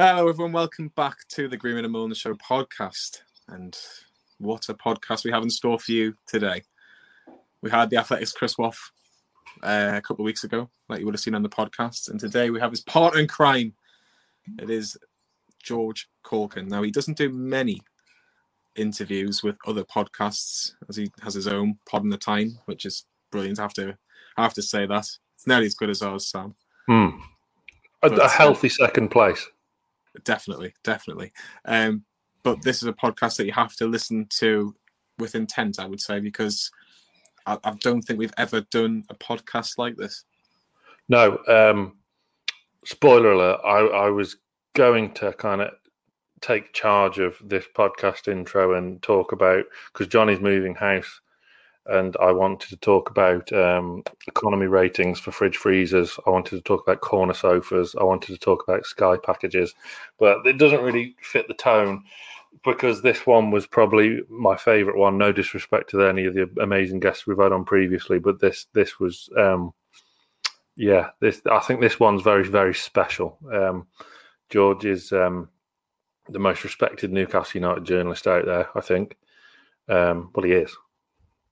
Hello, everyone. Welcome back to the Greenwood and Mulliner Show podcast. And what a podcast we have in store for you today. We had the Athletics Chris Waugh uh, a couple of weeks ago, like you would have seen on the podcast. And today we have his partner in crime. It is George Caulkin. Now, he doesn't do many interviews with other podcasts as he has his own pod in the time, which is brilliant. I have to, I have to say that. It's nearly as good as ours, Sam. Hmm. A, But, a uh, healthy second place. Definitely, definitely. Um, but this is a podcast that you have to listen to with intent, I would say, because I, I don't think we've ever done a podcast like this. No, um, spoiler alert. I, I was going to kind of take charge of this podcast intro and talk about because Johnny's moving house, and I wanted to talk about um, economy ratings for fridge freezers. I wanted to talk about corner sofas. I wanted to talk about Sky packages, but it doesn't really fit the tone because this one was probably my favourite one. No disrespect to any of the amazing guests we've had on previously, but this this was. Um, yeah, this I think this one's very very special. Um, George is um, the most respected Newcastle United journalist out there. I think. Um, well, he is.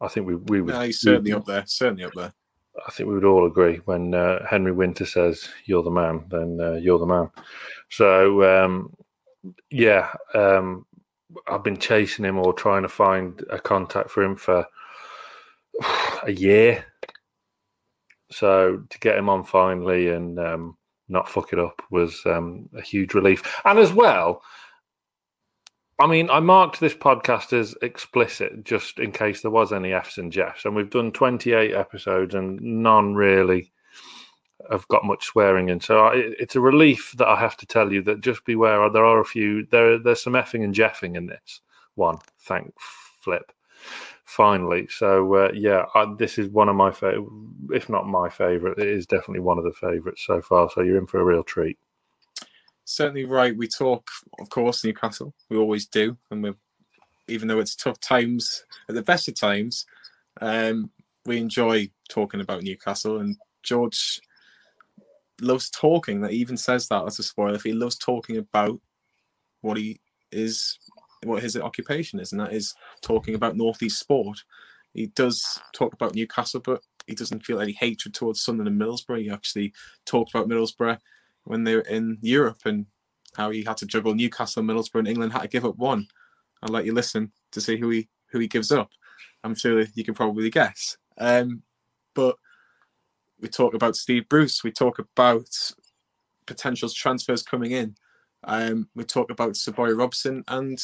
I think we we would. No, he's certainly we- up there, certainly up there. I think we would all agree when uh, Henry Winter says you're the man, then uh, you're the man. So um, yeah, um, I've been chasing him or trying to find a contact for him for a year. So to get him on finally and um, not fuck it up was um, a huge relief. And as well, I mean, I marked this podcast as explicit just in case there was any F's and Jeffs. And we've done 28 episodes and none really have got much swearing in. So I, it's a relief that I have to tell you that just beware. There are a few, there, there's some effing and jeffing in this one. Thank flip. Finally. So uh, yeah, I, this is one of my favorite, if not my favorite, it is definitely one of the favorites so far. So you're in for a real treat. Certainly right. We talk, of course, Newcastle. We always do, and we, even though it's tough times at the best of times, um, we enjoy talking about Newcastle. And George loves talking. That even says that as a spoiler. If he loves talking about what he is, what his occupation is, and that is talking about Northeast sport. He does talk about Newcastle, but he doesn't feel any hatred towards Sunderland and Middlesbrough. He actually talked about Middlesbrough when they were in Europe and how he had to juggle Newcastle Middlesbrough and England had to give up one. I'll let you listen to see who he who he gives up. I'm sure you can probably guess. Um, but we talk about Steve Bruce. We talk about potential transfers coming in. Um, we talk about Sir Bobby Robson and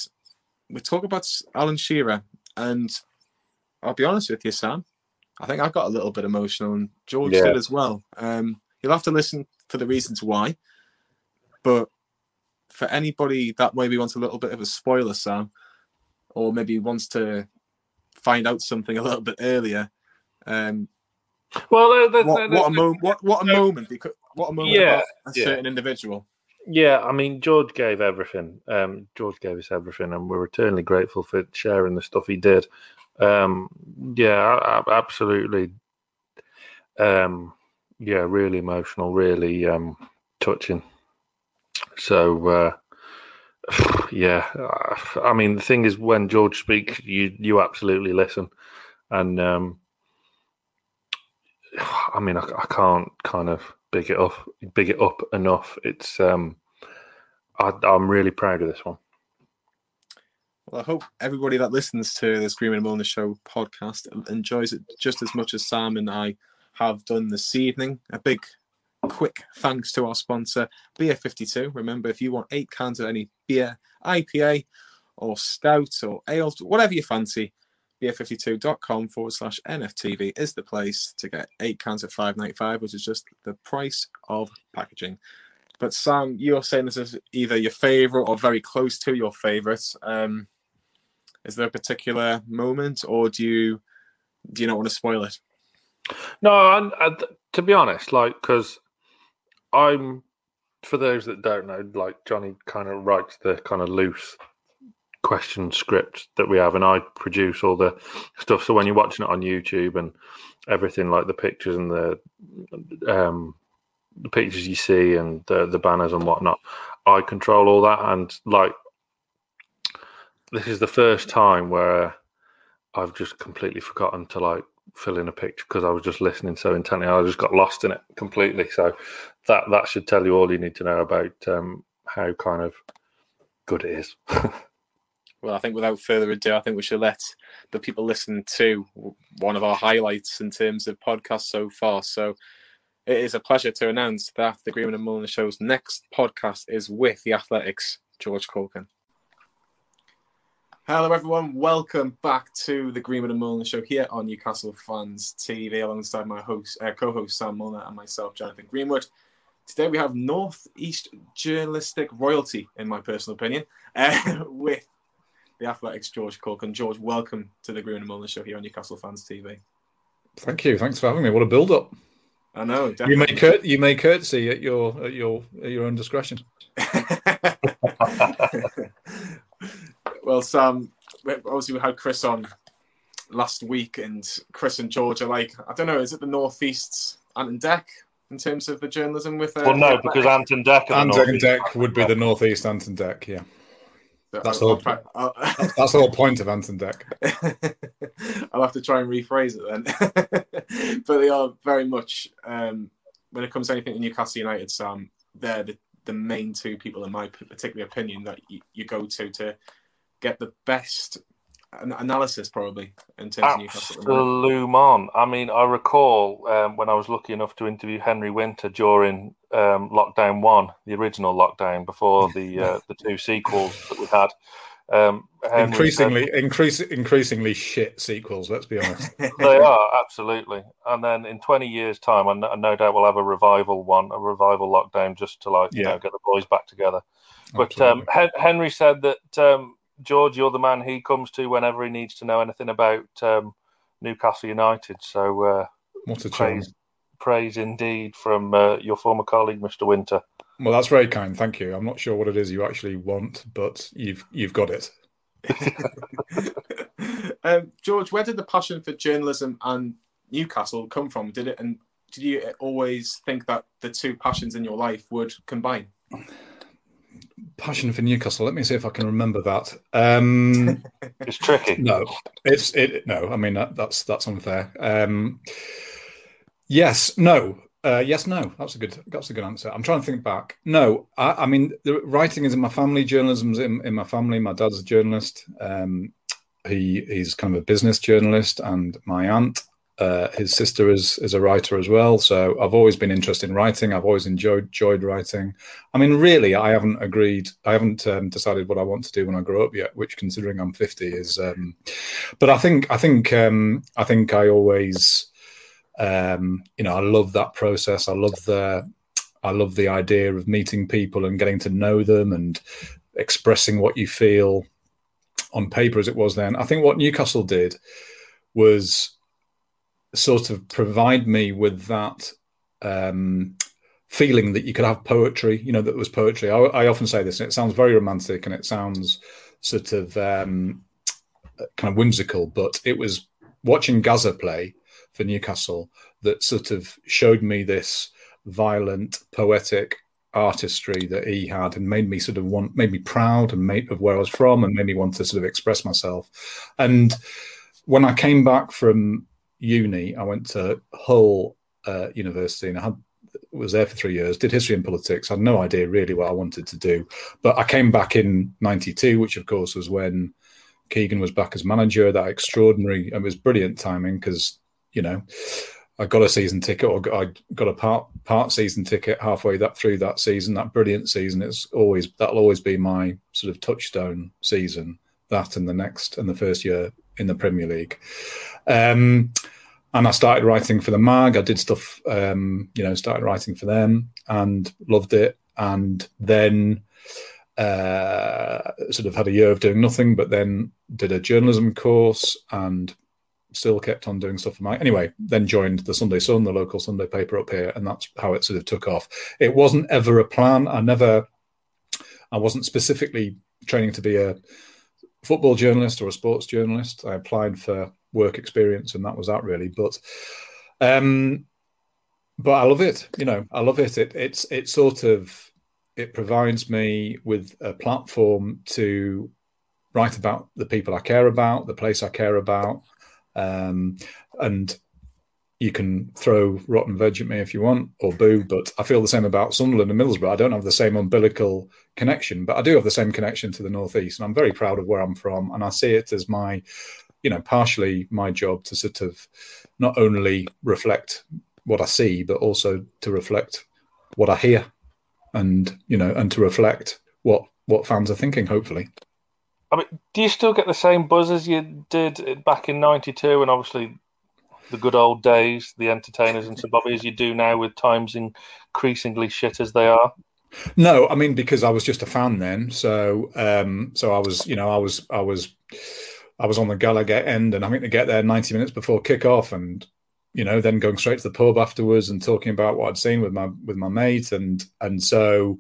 we talk about Alan Shearer. And I'll be honest with you, Sam. I think I got a little bit emotional, and George Yeah. did as well. Um, you'll have to listen for the reasons why. But for anybody that maybe wants a little bit of a spoiler, Sam, or maybe wants to find out something a little bit earlier, um, Well, what, what a there- mo- what what a moment because what a moment Yeah, about a yeah. certain individual. Yeah, I mean, George gave everything. Um, George gave us everything, and we're eternally grateful for sharing the stuff he did. Um, yeah, a- a- absolutely. Um, yeah, really emotional, really um, touching. So, uh, yeah, I mean, the thing is, when George speaks, you you absolutely listen, and um, I mean, I, I can't kind of big it up, big it up enough. It's um, I, I'm really proud of this one. Well, I hope everybody that listens to the Screaming Mulliner Show podcast enjoys it just as much as Sam and I have done this evening. A big, quick thanks to our sponsor, Beer 52. Remember, if you want eight cans of any beer, IPA, or stout, or ale, whatever you fancy, beer52.com forward slash NFTV is the place to get eight cans of 5.95, which is just the price of packaging. But Sam, you're saying this is either your favorite or very close to your favorite. Um, is there a particular moment, or do you do you not want to spoil it? No, and, and to be honest, like because I'm for those that don't know, like Johnny kind of writes the kind of loose question script that we have, and I produce all the stuff. So when you're watching it on YouTube and everything, like the pictures and the um, the pictures you see and the the banners and whatnot. I control all that, and like this is the first time where I've just completely forgotten to like fill in a picture because I was just listening so intently. I just got lost in it completely. So that that should tell you all you need to know about um, how kind of good it is. well, I think without further ado, I think we should let the people listen to one of our highlights in terms of podcasts so far. So it is a pleasure to announce that the Greenwood and Mulliner Show's next podcast is with the Athletics, George Caulkin. Hello, everyone. Welcome back to the Greenwood and Mulliner Show here on Newcastle Fans TV, alongside my host, uh, co-host Sam Mulliner and myself, Jonathan Greenwood. Today we have Northeast journalistic royalty, in my personal opinion, uh, with the Athletics George Caulkin. George, welcome to the Greenwood and Mulliner Show here on Newcastle Fans TV. Thank you. Thanks for having me. What a build-up! I know. Definitely. You may curt- you may courtesy at your at your at your own discretion. Well, Sam, obviously we had Chris on last week, and Chris and George are like, I don't know, is it the Northeast Ant Dec in terms of the journalism with? Uh, well, no, because Ant and Dec. Ant and Dec would be the Northeast Ant and Dec, yeah. That's the, whole, that's the whole point of Ant and Dec. I'll have to try and rephrase it then. but they are very much, um, when it comes to anything in Newcastle United, Sam, they're the, the main two people, in my particular opinion, that you, you go to to get the best analysis probably in terms Absolute of I mean, I recall um, when I was lucky enough to interview Henry Winter during um, lockdown one, the original lockdown before the uh, the two sequels that we had. Um, increasingly, said, increase, increasingly shit sequels. Let's be honest. they are absolutely. And then in twenty years' time, I no, no doubt we'll have a revival one, a revival lockdown, just to like you know get the boys back together. But um, Henry said that um, George, you're the man he comes to whenever he needs to know anything about um, Newcastle United. So, uh, what a praise, praise indeed from uh, your former colleague, Mr. Winter. Well, that's very kind. Thank you. I'm not sure what it is you actually want, but you've you've got it. um, George, where did the passion for journalism and Newcastle come from? Did it and did you always think that the two passions in your life would combine? Passion for Newcastle. Let me see if I can remember that. Um, it's tricky. No, it's it. No, I mean that, that's that's unfair. Um, yes, no, uh, yes, no. That's a good. That's a good answer. I'm trying to think back. No, I, I mean the writing is in my family. Journalism's in, in my family. My dad's a journalist. Um, he he's kind of a business journalist, and my aunt uh, his sister is is a writer as well. So I've always been interested in writing. I've always enjoyed enjoyed writing. I mean, really, I haven't agreed. I haven't um, decided what I want to do when I grow up yet. Which, considering I'm 50, is. Um, but I think I think um, I think I always, um, you know, I love that process. I love the I love the idea of meeting people and getting to know them and expressing what you feel on paper as it was then. I think what Newcastle did was sort of provide me with that um, feeling that you could have poetry, you know, that was poetry. I, I, often say this, and it sounds very romantic and it sounds sort of um, kind of whimsical, but it was watching Gazza play for Newcastle that sort of showed me this violent, poetic artistry that he had and made me sort of want, made me proud and made of where I was from and made me want to sort of express myself. And when I came back from uni, I went to Hull uh, University and I had was there for three years, did history and politics. I had no idea really what I wanted to do. But I came back in 92, which of course was when Keegan was back as manager. That extraordinary, it was brilliant timing because, you know, I got a season ticket or I got a part part season ticket halfway that through that season, that brilliant season. It's always, that'll always be my sort of touchstone season, that and the next and the first year in the Premier League. Um, and I started writing for the mag. I did stuff, um, you know, started writing for them and loved it. And then uh, sort of had a year of doing nothing, but then did a journalism course and still kept on doing stuff for my anyway then joined the sunday sun the local sunday paper up here and that's how it sort of took off it wasn't ever a plan i never i wasn't specifically training to be a football journalist or a sports journalist i applied for work experience, and that was that really. But um, but I love it. You know, I love it. It it's it sort of it provides me with a platform to write about the people I care about, the place I care about, um, and you can throw rotten veg at me if you want or boo, but I feel the same about Sunderland and Middlesbrough. I don't have the same umbilical connection, but I do have the same connection to the Northeast, and I'm very proud of where I'm from, and I see it as my, you know, partially my job to sort of not only reflect what I see, but also to reflect what I hear, and you know, and to reflect what what fans are thinking. Hopefully. I mean, do you still get the same buzz as you did back in '92, and obviously the good old days, the entertainers and Bobby, as you do now with times increasingly shit as they are? No, I mean because I was just a fan then. So, um, so I was, you know, I was, I was, I was on the Gallowgate end, and think to get there ninety minutes before kick-off, and you know, then going straight to the pub afterwards and talking about what I'd seen with my with my mate, and and so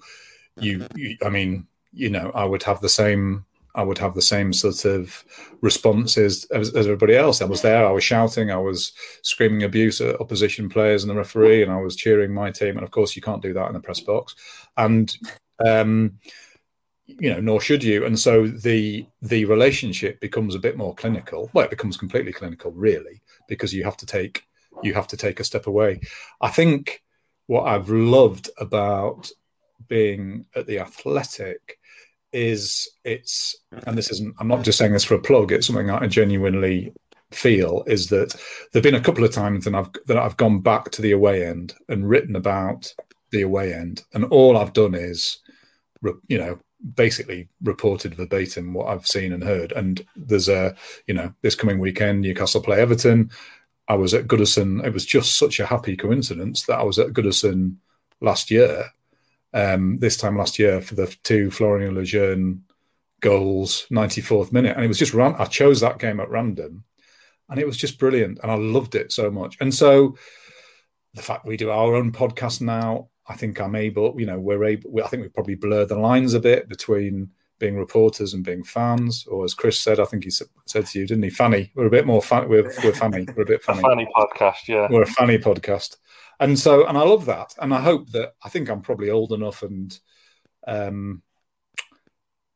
you, you I mean, you know, I would have the same I would have the same sort of responses as, as, everybody else. I was there, I was shouting, I was screaming abuse at opposition players and the referee, and I was cheering my team. And of course, you can't do that in the press box, and um, you know, nor should you. And so the the relationship becomes a bit more clinical. Well, it becomes completely clinical, really, because you have to take you have to take a step away. I think what I've loved about being at the Athletic is it's and this isn't i'm not just saying this for a plug it's something i genuinely feel is that there've been a couple of times that i've that i've gone back to the away end and written about the away end and all i've done is you know basically reported verbatim what i've seen and heard and there's a you know this coming weekend newcastle play everton i was at goodison it was just such a happy coincidence that i was at goodison last year um, this time last year for the two Florian Lejeune goals, 94th minute. And it was just, ran- I chose that game at random and it was just brilliant. And I loved it so much. And so the fact we do our own podcast now, I think I'm able, you know, we're able, I think we probably blur the lines a bit between being reporters and being fans. Or as Chris said, I think he said to you, didn't he? Fanny. We're a bit more fan. We're, we're fanny. We're a bit funny. A fanny podcast, yeah. We're a funny podcast and so and I love that, and I hope that I think I'm probably old enough and um,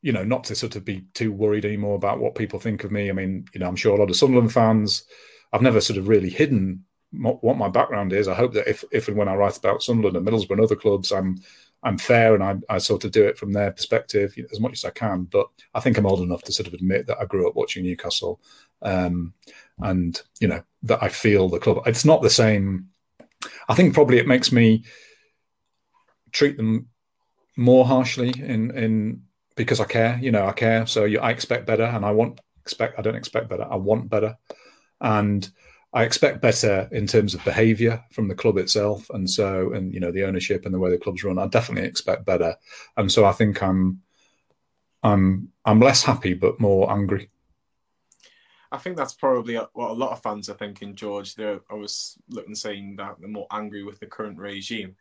you know not to sort of be too worried anymore about what people think of me. I mean, you know, I'm sure a lot of Sunderland fans. I've never sort of really hidden what my background is. I hope that if if and when I write about Sunderland and Middlesbrough and other clubs, I'm I'm fair and I, I sort of do it from their perspective you as much as I can. But I think I'm old enough to sort of admit that I grew up watching Newcastle, um, and you know that I feel the club. It's not the same I think probably it makes me treat them more harshly in in because I care. You know, I care. So I expect better, and I want expect. I don't expect better. I want better, and I expect better in terms of behaviour from the club itself, and so and you know the ownership and the way the club's run. I definitely expect better, and so I think I'm I'm I'm less happy but more angry. I think that's probably what a lot of fans are thinking, George. They're was looking saying that they're more angry with the current regime.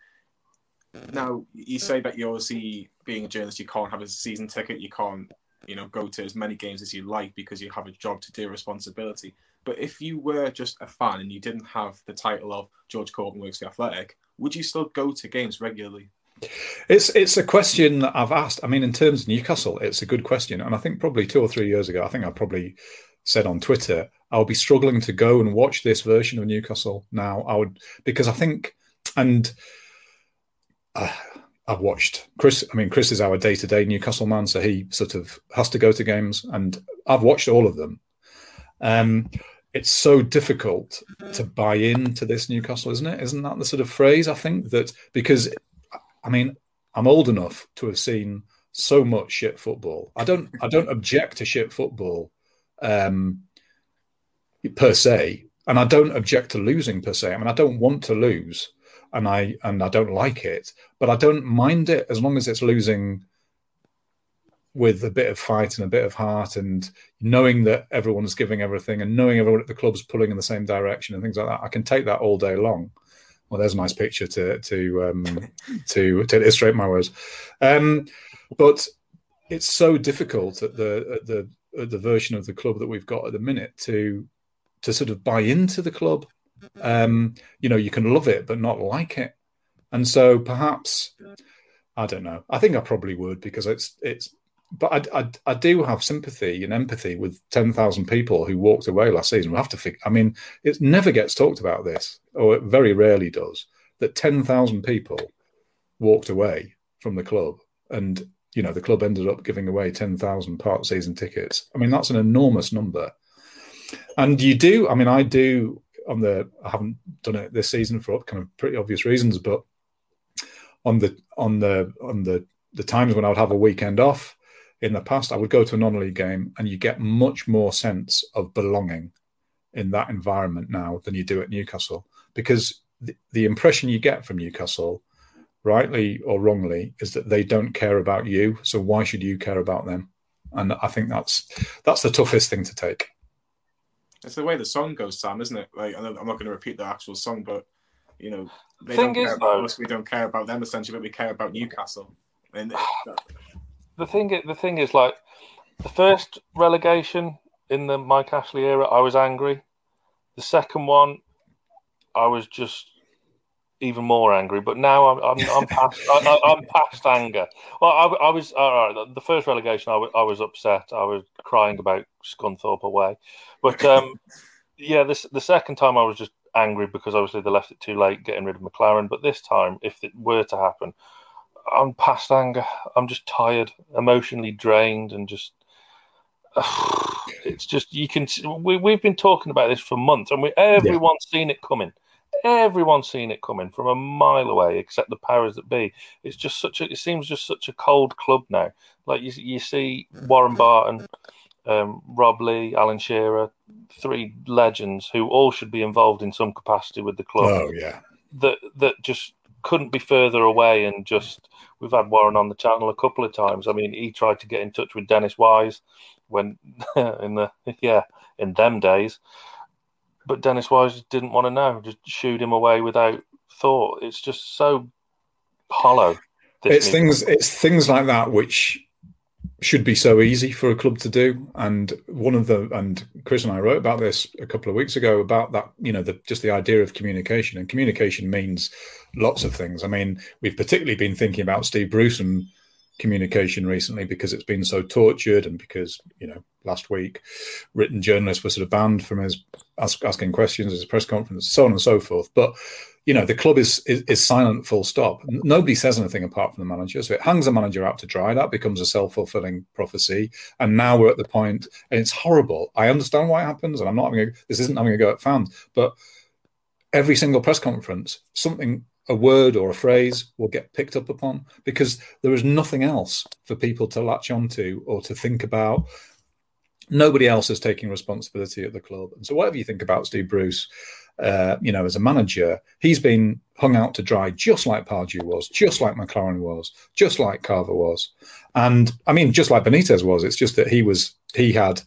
Now, you say that you obviously, being a journalist, you can't have a season ticket, you can't, you know, go to as many games as you like because you have a job to do, responsibility. But if you were just a fan and you didn't have the title of George Caulkin works the Athletic, would you still go to games regularly? It's it's a question that I've asked. I mean, in terms of Newcastle, it's a good question, and I think probably two or three years ago, I think I probably said on Twitter, I'll be struggling to go and watch this version of Newcastle now. I would because I think, and uh, I've watched Chris. I mean, Chris is our day to day Newcastle man, so he sort of has to go to games, and I've watched all of them. Um, it's so difficult to buy into this Newcastle, isn't it? Isn't that the sort of phrase? I think that because, I mean, I'm old enough to have seen so much shit football. I don't. I don't object to shit football um, per se, and I don't object to losing per se. I mean, I don't want to lose, and I and I don't like it, but I don't mind it as long as it's losing with a bit of fight and a bit of heart, and knowing that everyone's giving everything, and knowing everyone at the club's pulling in the same direction, and things like that. I can take that all day long. Well, there's a nice picture to to um, to to illustrate my words, um, but it's so difficult at the at the the version of the club that we've got at the minute to to sort of buy into the club Um, you know, you can love it but not like it, and so perhaps I don't know. I think I probably would because it's it's. But I, I, I do have sympathy and empathy with ten thousand people who walked away last season. We have to think. I mean, it never gets talked about this, or it very rarely does. That ten thousand people walked away from the club, and you know the club ended up giving away ten thousand part season tickets. I mean, that's an enormous number. And you do. I mean, I do. On the, I haven't done it this season for kind of pretty obvious reasons, but on the on the on the the times when I would have a weekend off in the past, I would go to a non-league game, and you get much more sense of belonging in that environment now than you do at Newcastle, because the, the impression you get from Newcastle, rightly or wrongly, is that they don't care about you. So why should you care about them? And I think that's that's the toughest thing to take. It's the way the song goes, Sam, isn't it? Like I'm not going to repeat the actual song, but you know, they Thing don't care is, about us. We don't care about them essentially, but we care about Newcastle. And the thing the thing is like the first relegation in the Mike Ashley era, I was angry. The second one, I was just even more angry. But now I'm I'm, I'm past I, I'm past anger. Well, I, I was all right. The first relegation, I wa- I was upset. I was crying about Scunthorpe away. But um, yeah, this the second time I was just angry because obviously they left it too late getting rid of McClaren. But this time, if it were to happen, I'm past anger. I'm just tired, emotionally drained, and just it's just you can. We we've been talking about this for months, and we everyone's seen it coming. Everyone's seen it coming from a mile away, except the powers that be. It's just such a. It seems just such a cold club now. Like you, you see Warren Barton, um, Rob Lee, Alan Shearer, three legends who all should be involved in some capacity with the club Oh yeah, that that just couldn't be further away and just we've had Warren on the channel a couple of times. I mean, he tried to get in touch with Dennis Wise when in the yeah in them days, but Dennis Wise didn't want to know, just shooed him away without thought. It's just so hollow. it's things it's things like that which should be so easy for a club to do. And one of the and chris and i wrote about this a couple of weeks ago about that you know the just the idea of communication. And communication means lots of things. I mean we've particularly been thinking about steve bruce and communication recently because it's been so tortured and because you know last week written journalists were sort of banned from his ask, asking questions at his press conference so on and so forth. But you know the club is, is is silent full stop. Nobody says anything apart from the manager. So it hangs the manager out to dry. That becomes a self-fulfilling prophecy. And now we're at the point and it's horrible. I understand why it happens and i'm not having a, this isn't having a go at fans but every single press conference something a word or a phrase will get picked up upon because there is nothing else for people to latch onto or to think about nobody else is taking responsibility at the club and so whatever you think about steve bruce uh, you know, as a manager, he's been hung out to dry just like Pardew was, just like McClaren was, just like Carver was, and I mean, just like Benitez was. It's just that he was, he had,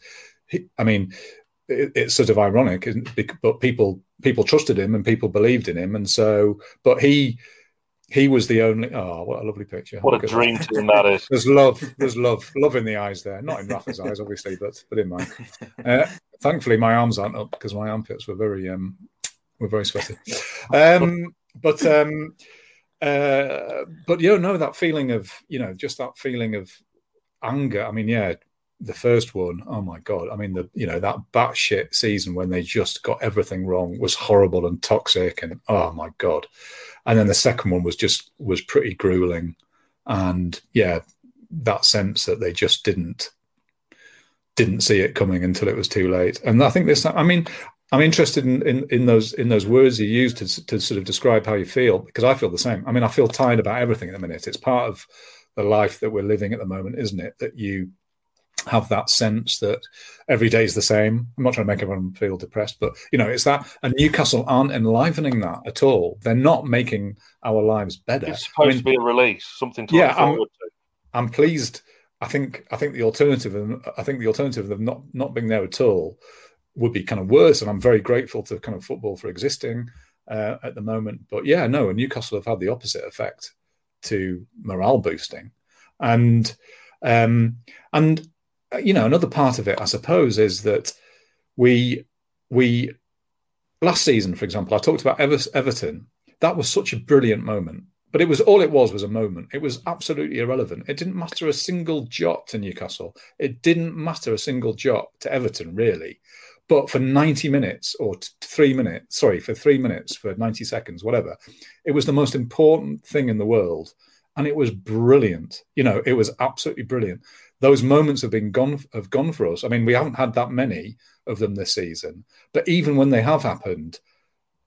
he, I mean, it, it's sort of ironic, isn't it? but people people trusted him and people believed in him, and so, but he he was the only. Oh, what a lovely picture! what Look a dream that. team that is. There's love. There's love. Love in the eyes there. Not in Rafa's eyes, obviously, but but in mine. Uh, thankfully, my arms aren't up because my armpits were very um were very sweaty. Um, but um, uh, but you know that feeling of you know just that feeling of anger. I mean, yeah, the first one, oh my god! I mean, the you know that batshit season when they just got everything wrong was horrible and toxic, and oh my god! And then the second one was just was pretty grueling, and yeah, that sense that they just didn't didn't see it coming until it was too late. And I think this, I mean, I'm interested in, in, in those in those words you use to to sort of describe how you feel because I feel the same. I mean, I feel tired about everything at the minute. It's part of the life that we're living at the moment, isn't it? That you have that sense that every day is the same. I'm not trying to make everyone feel depressed, but you know, it's that. And Newcastle aren't enlivening that at all. They're not making our lives better. It's supposed I mean, to be a release, something to Yeah, look I'm- to. I'm pleased. I think I think the alternative of I think the alternative of them not not being there at all would be kind of worse. And I'm very grateful to kind of football for existing uh, at the moment. But yeah, no, and Newcastle have had the opposite effect to morale boosting, and um, and Uh, you know another part of it, I suppose, is that we we last season, for example, I talked about Ever- Everton. That was such a brilliant moment. But it was all it was was a moment. It was absolutely irrelevant. It didn't matter a single jot to Newcastle. It didn't matter a single jot to Everton, really. But for 90 minutes or t- three minutes, sorry, for three minutes, for 90 seconds, whatever, it was the most important thing in the world. And it was brilliant. You know, it was absolutely brilliant. Those moments have been gone have gone for us. I mean, we haven't had that many of them this season. But even when they have happened,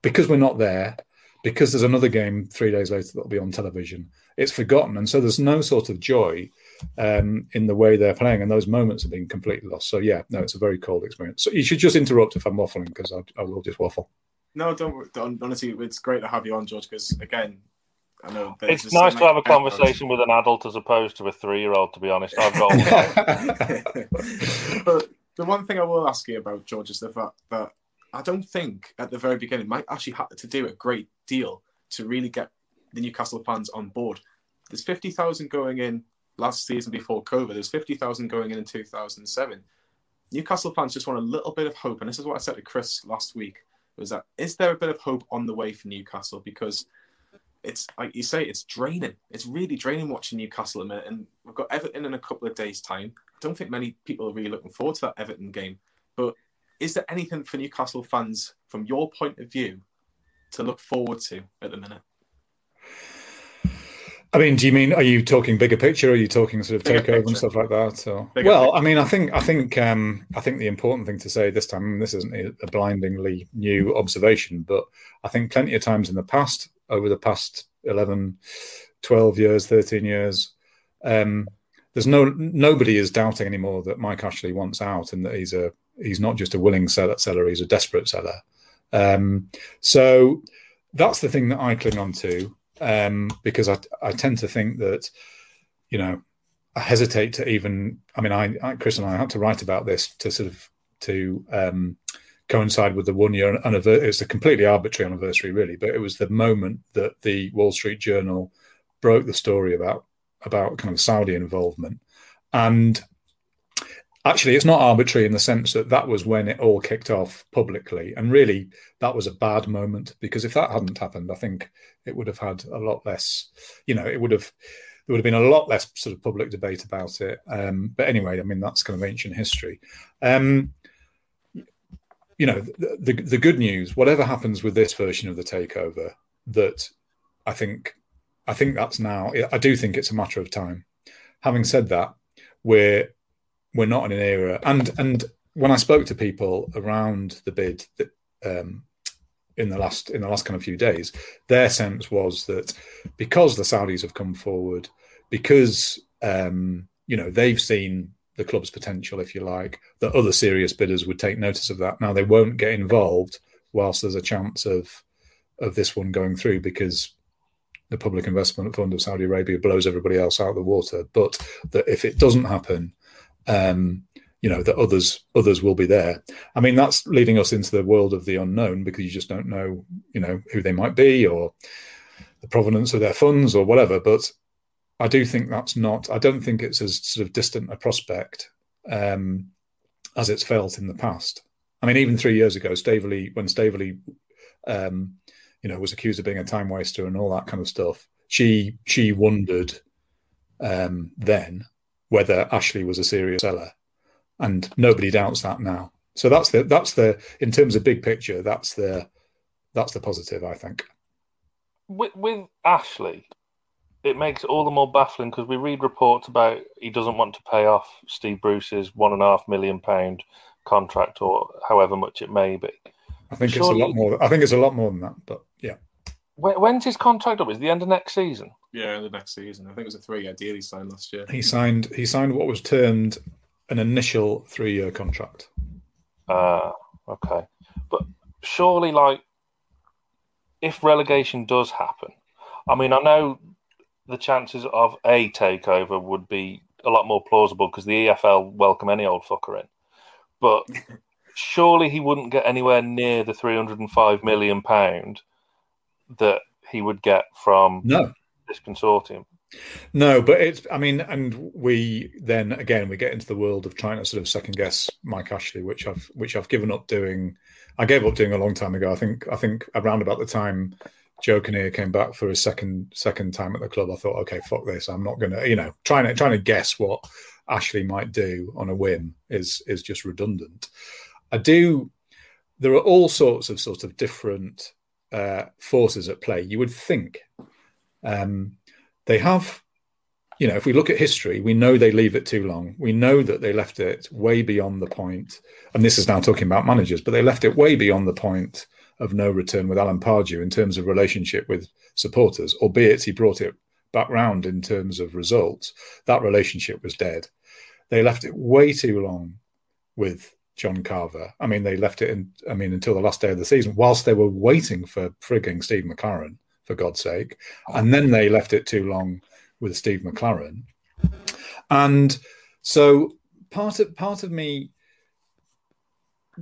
because we're not there, because there's another game three days later that'll be on television. It's forgotten, and so there's no sort of joy um, in the way they're playing, and those moments have been completely lost. So yeah, no, it's a very cold experience. So you should just interrupt if I'm waffling because I, I, will just waffle. No, don't, don't. Honestly, it's great to have you on, George. Because again, I know it's nice to have a conversation with an adult as opposed to a three-year-old. To be honest, I've got. but the one thing I will ask you about, George, is the fact that I don't think at the very beginning Mike actually had to do a great deal to really get the Newcastle fans on board. There's 50,000 going in last season before COVID. There's 50,000 going in in 2007. Newcastle fans just want a little bit of hope. And this is what I said to Chris last week was that is there a bit of hope on the way for Newcastle? Because it's like you say, it's draining. It's really draining watching Newcastle a minute. And we've got Everton in a couple of days' time. I don't think many people are really looking forward to that Everton game. But is there anything for Newcastle fans from your point of view to look forward to at the minute? I mean, do you mean are you talking bigger picture? Or are you talking sort of bigger takeover picture. and stuff like that? Or well, picture. I mean, I think I think um, I think the important thing to say this time, this isn't a blindingly new observation, but I think plenty of times in the past, over the past 11, 12 years, 13 years, um, there's no nobody is doubting anymore that Mike Ashley wants out and that he's a he's not just a willing seller, seller he's a desperate seller. Um, so that's the thing that I cling on to um, because I, I tend to think that, you know, I hesitate to even. I mean, I, I, Chris and I had to write about this to sort of to um, coincide with the one year anniversary. It's a completely arbitrary anniversary, really, but it was the moment that the Wall Street Journal broke the story about about kind of Saudi involvement, and actually it's not arbitrary in the sense that that was when it all kicked off publicly. And really that was a bad moment because if that hadn't happened i think it would have had a lot less you know it would have there would have been a lot less sort of public debate about it. Um, but anyway i mean that's kind of ancient history. Um, you know the, the, the good news whatever happens with this version of the takeover that i think i think that's now i do think it's a matter of time having said that we're we're not in an era. And and when I spoke to people around the bid that um, in the last in the last kind of few days, their sense was that because the Saudis have come forward, because um, you know they've seen the club's potential, if you like, that other serious bidders would take notice of that. Now they won't get involved whilst there's a chance of of this one going through because the Public Investment Fund of Saudi Arabia blows everybody else out of the water. But that if it doesn't happen, um, you know that others others will be there. I mean, that's leading us into the world of the unknown because you just don't know, you know, who they might be or the provenance of their funds or whatever. But I do think that's not. I don't think it's as sort of distant a prospect um, as it's felt in the past. I mean, even three years ago, Staveley, when Staveley, um, you know, was accused of being a time waster and all that kind of stuff, she she wondered um, then whether Ashley was a serious seller, and nobody doubts that now. So that's the that's the in terms of big picture, that's the that's the positive, I think. With, with Ashley, it makes it all the more baffling because we read reports about he doesn't want to pay off Steve Bruce's one and a half million pound contract or however much it may be. I think Surely, it's a lot more. I think it's a lot more than that, but yeah. when, When's his contract up? Is the end of next season? Yeah, the next season. I think it was a three-year deal he signed last year. He signed. He signed what was termed an initial three-year contract. Ah, uh, okay. But surely, like, if relegation does happen, I mean, I know the chances of a takeover would be a lot more plausible because the EFL welcome any old fucker in. But surely he wouldn't get anywhere near the three hundred and five million pound that he would get from no this consortium. No, but it's. I mean, and we then again we get into the world of trying to sort of second guess Mike Ashley, which I've which I've given up doing. I gave up doing a long time ago. I think I think around about the time Joe Kinnear came back for his second second time at the club, I thought, okay, fuck this. I'm not gonna, you know, trying to trying to guess what Ashley might do on a whim is is just redundant. I do. There are all sorts of sort of different uh, forces at play. You would think um, they have, you know, if we look at history, we know they leave it too long. We know that they left it way beyond the point. point, and this is now talking about managers, but they left it way beyond the point of no return with Alan Pardew in terms of relationship with supporters, albeit he brought it back round in terms of results. That relationship was dead. They left it way too long with John Carver. I mean, they left it in, I mean, until the last day of the season, whilst they were waiting for frigging Steve McClaren, for God's sake. And then they left it too long with Steve McClaren. And so part of part of me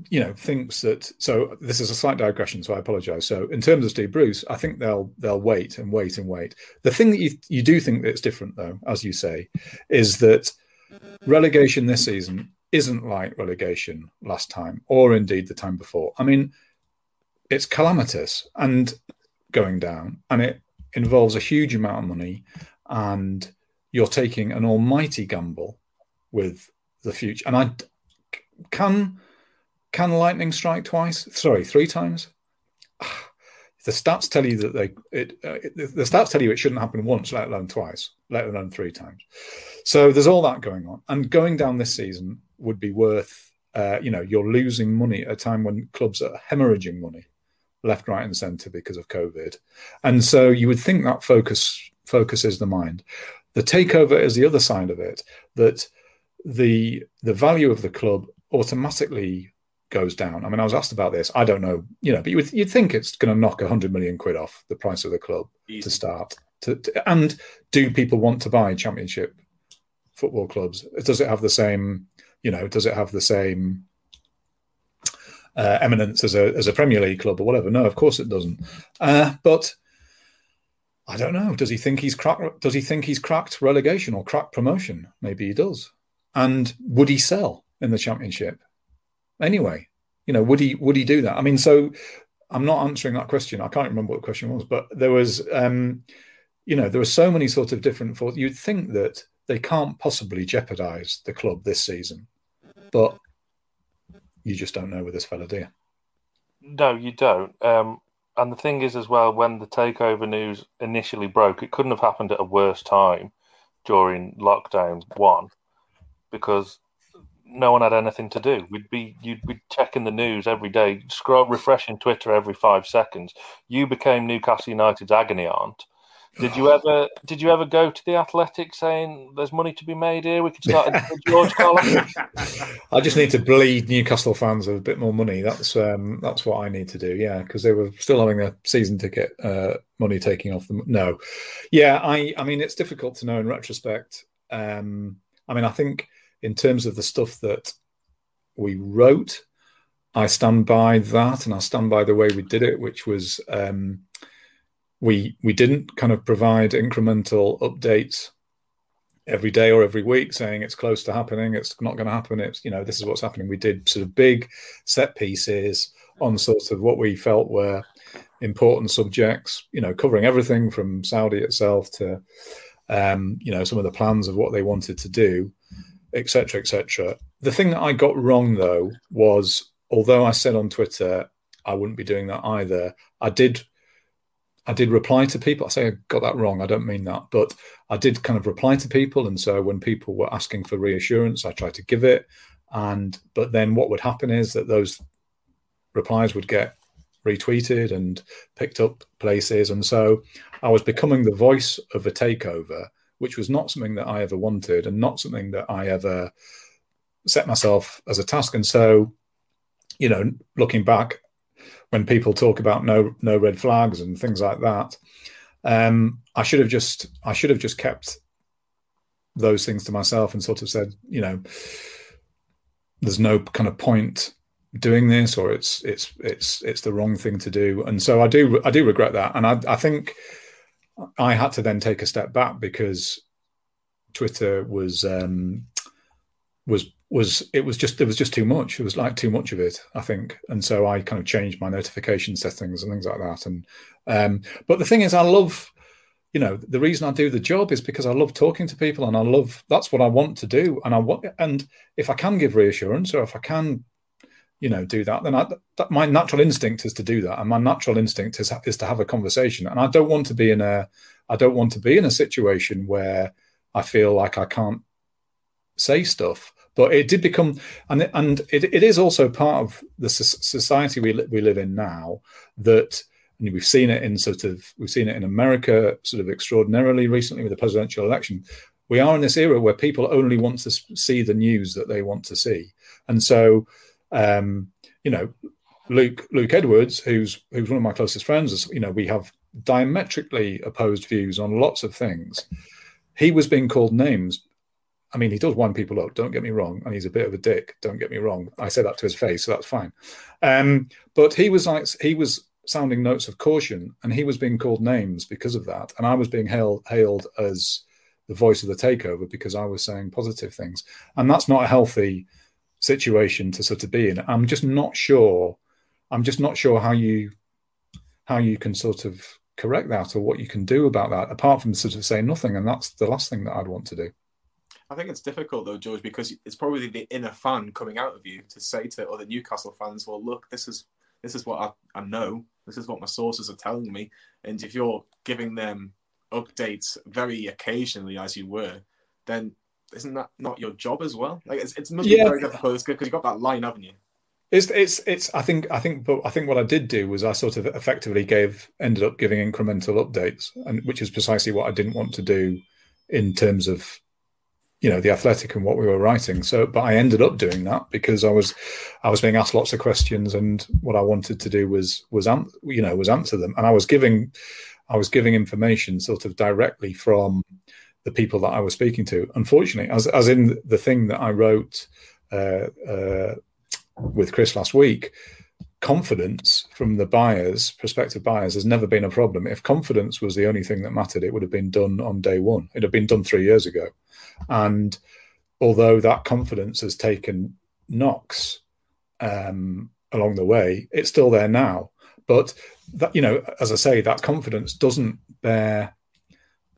you know thinks that so this is a slight digression so i apologize. So in terms of steve bruce i think they'll they'll wait and wait and wait. The thing that you you do think that's different though as you say is that relegation this season isn't like relegation last time or indeed the time before. I mean it's calamitous and going down and it involves a huge amount of money and you're taking an almighty gamble with the future. And i can can lightning strike twice? Sorry, three times. The stats tell you that they it, uh, the stats tell you it shouldn't happen once, let alone twice, let alone three times. So there's all that going on, and going down this season would be worth. Uh, you know, you're losing money at a time when clubs are hemorrhaging money, left, right, and centre because of COVID, and so you would think that focus focuses the mind. The takeover is the other side of it. That the the value of the club automatically goes down. I mean, I was asked about this. I don't know, you know, but you would, you'd think it's going to knock a hundred million quid off the price of the club Easy. to start. To, to, and do people want to buy championship football clubs? Does it have the same, you know, does it have the same uh, eminence as a as a Premier League club or whatever? No, of course it doesn't. Uh, but I don't know. Does he think he's cracked? Does he think he's cracked relegation or cracked promotion? Maybe he does. And would he sell in the championship? Anyway? You know, would he would he do that? I mean, so I'm not answering that question. I can't remember what the question was, but there was, um, you know, there are so many sort of different thoughts. You'd think that they can't possibly jeopardise the club this season, but you just don't know with this fella, do you? No, you don't. Um, and the thing is, as well, when the takeover news initially broke, it couldn't have happened at a worse time during lockdown one, because no one had anything to do. We'd be you'd be checking the news every day, scroll refreshing Twitter every five seconds. You became Newcastle United's agony aunt. Did you ever did you ever go to the Athletic saying there's money to be made here? We could start George Caulkin. I just need to bleed Newcastle fans of a bit more money. That's um, that's what I need to do. Yeah, because they were still having a season ticket uh, money taking off them. No, yeah, I I mean it's difficult to know in retrospect. Um, I mean I think in terms of the stuff that we wrote, I stand by that, and I stand by the way we did it, which was um, we we didn't kind of provide incremental updates every day or every week, saying it's close to happening, it's not going to happen. It's you know this is what's happening. We did sort of big set pieces on sort of what we felt were important subjects, you know, covering everything from Saudi itself to um, you know some of the plans of what they wanted to do etc., etc. The thing that I got wrong though was, although I said on Twitter I wouldn't be doing that either, I did. I did reply to people. I say I got that wrong. I don't mean that, but I did kind of reply to people, and so when people were asking for reassurance, I tried to give it. And but then what would happen is that those replies would get retweeted and picked up places, and so I was becoming the voice of a takeover which was not something that I ever wanted and not something that I ever set myself as a task. And so, you know, looking back, when people talk about no no red flags and things like that, um, I should have just I should have just kept those things to myself and sort of said, you know, there's no kind of point doing this or it's it's it's it's the wrong thing to do and so i do i do regret that and i i think I had to then take a step back because Twitter was um, was was it was just there was just too much. It was like too much of it, I think, and so I kind of changed my notification settings and things like that. And um, but the thing is, I love, you know, the reason I do the job is because I love talking to people, and I love that's what I want to do. And I want, and if I can give reassurance, or if I can, you know, do that, then I, that, my natural instinct is to do that, and my natural instinct is is to have a conversation. And I don't want to be in a, I don't want to be in a situation where I feel like I can't say stuff but it did become, and and it, it is also part of the society we we live in now that. And we've seen it in sort of we've seen it in America sort of extraordinarily recently with the presidential election. We are in this era where people only want to see the news that they want to see, and so um, you know Luke Luke Edwards, who's who's one of my closest friends, you know, we have diametrically opposed views on lots of things. He was being called names I mean, he does wind people up. Don't get me wrong, and he's a bit of a dick. Don't get me wrong. I say that to his face, so that's fine. Um, but he was like he was sounding notes of caution, and he was being called names because of that, and I was being hailed hailed as the voice of the takeover because I was saying positive things, and that's not a healthy situation to sort of be in. I'm just not sure. I'm just not sure how you how you can sort of correct that or what you can do about that apart from sort of say nothing and that's the last thing that I'd want to do. I think it's difficult though, George, because it's probably the inner fan coming out of you to say to other Newcastle fans, "Well, look, this is this is what I, I know. This is what my sources are telling me." And if you're giving them updates very occasionally, as you were, then isn't that not your job as well? Like it's it's must yeah. be very difficult because you've got that line, haven't you? It's it's it's. I think I think, but I think what I did do was I sort of effectively gave ended up giving incremental updates, and which is precisely what I didn't want to do in terms of you know the athletic and what we were writing so but i ended up doing that because i was i was being asked lots of questions and what i wanted to do was was you know was answer them and i was giving i was giving information sort of directly from the people that i was speaking to. Unfortunately as as in the thing that i wrote uh, uh, with chris last week confidence from the buyers prospective buyers has never been a problem. If confidence was the only thing that mattered it would have been done on day one. It had been done three years ago. And although that confidence has taken knocks um, along the way, it's still there now. But that you know, as I say, that confidence doesn't bear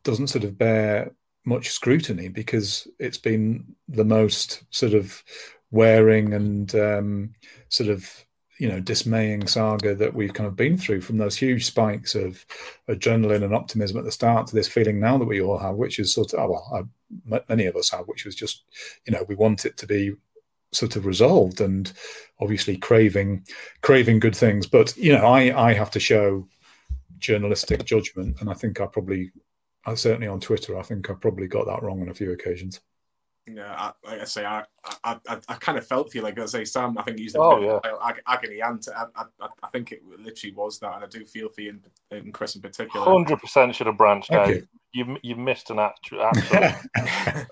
doesn't sort of bear much scrutiny because it's been the most sort of wearing and um, sort of you know dismaying saga that we've kind of been through from those huge spikes of adrenaline and optimism at the start to this feeling now that we all have which is sort of oh, well I, many of us have which was just you know we want it to be sort of resolved and obviously craving craving good things. But you know i i have to show journalistic judgment and i think i probably I, certainly on twitter i think i probably got that wrong on a few occasions yeah, I, like I say, I, I, I, I, kind of felt for you. Like I say, Sam, I think you used the oh, yeah. ag- agony aunt. I, I, I, think it literally was that, and I do feel for you in, in Chris in particular. Hundred percent should have branched out. You. you you missed an actual,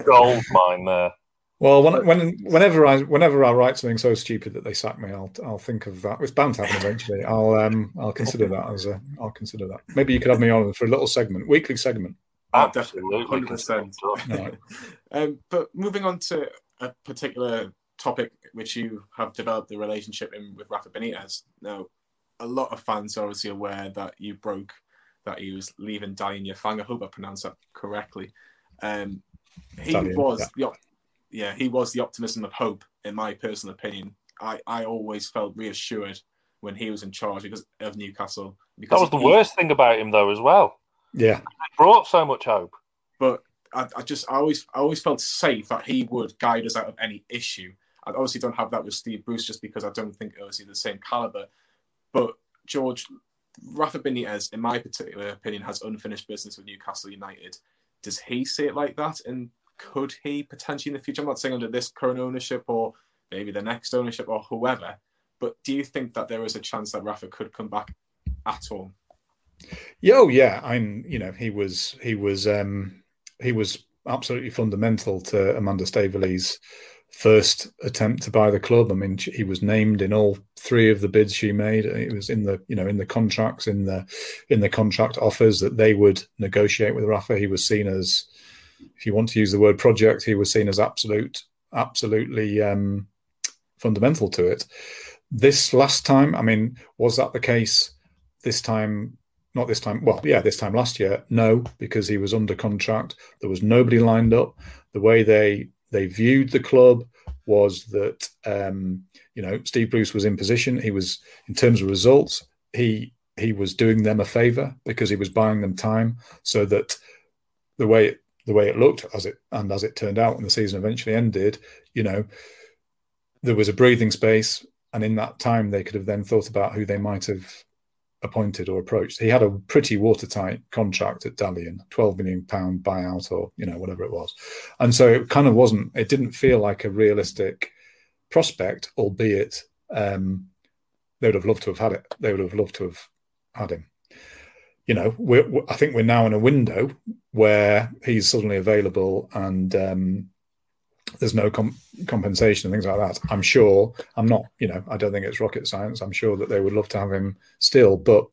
gold mine there. Well, when, when, whenever I whenever I write something so stupid that they sack me, I'll I'll think of that. It's bound to happen eventually. I'll um I'll consider that as a I'll consider that. Maybe you could have me on for a little segment, weekly segment. Absolutely, hundred percent. Um, but moving on to a particular topic which you have developed the relationship in with Rafa Benitez. Now, a lot of fans are obviously aware that you broke that he was leaving Dalian Yafang. I hope I pronounced that correctly. Um, he Dalian, was yeah. the yeah he was the optimism of hope in my personal opinion. I, I always felt reassured when he was in charge because of Newcastle. Because that was the he, worst thing about him though as well. Yeah, it brought so much hope. But I, I, just I always I always felt safe that he would guide us out of any issue. I obviously don't have that with Steve Bruce just because I don't think obviously the same caliber. But George Rafa Benitez, in my particular opinion, has unfinished business with Newcastle United. Does he see it like that? And could he potentially in the future? I'm not saying under this current ownership or maybe the next ownership or whoever, but do you think that there is a chance that Rafa could come back at all? Yeah, oh yeah. I'm. You know, he was. He was. um he was absolutely fundamental to Amanda Staveley's first attempt to buy the club. I mean, he was named in all three of the bids she made. It was in the you know in the contracts in the in the contract offers that they would negotiate with Rafa. He was seen as, if you want to use the word project, he was seen as absolute absolutely um, fundamental to it. This last time, I mean, was that the case? This time not this time. Well, yeah, this time last year, no, because he was under contract. There was nobody lined up. The way they they viewed the club was that um, you know Steve Bruce was in position. He was in terms of results. He he was doing them a favor because he was buying them time, so that the way it, the way it looked as it and as it turned out when the season eventually ended, you know, there was a breathing space, and in that time they could have then thought about who they might have appointed or approached. He had a pretty watertight contract at Dalian, twelve million pound buyout or you know whatever it was, and so it kind of wasn't. It didn't feel like a realistic prospect, albeit um, they would have loved to have had it. They would have loved to have had him. You know, we're, I think we're now in a window where he's suddenly available and um, there's no com- compensation and things like that. I'm sure I'm not, you know, I don't think it's rocket science. I'm sure that they would love to have him still, but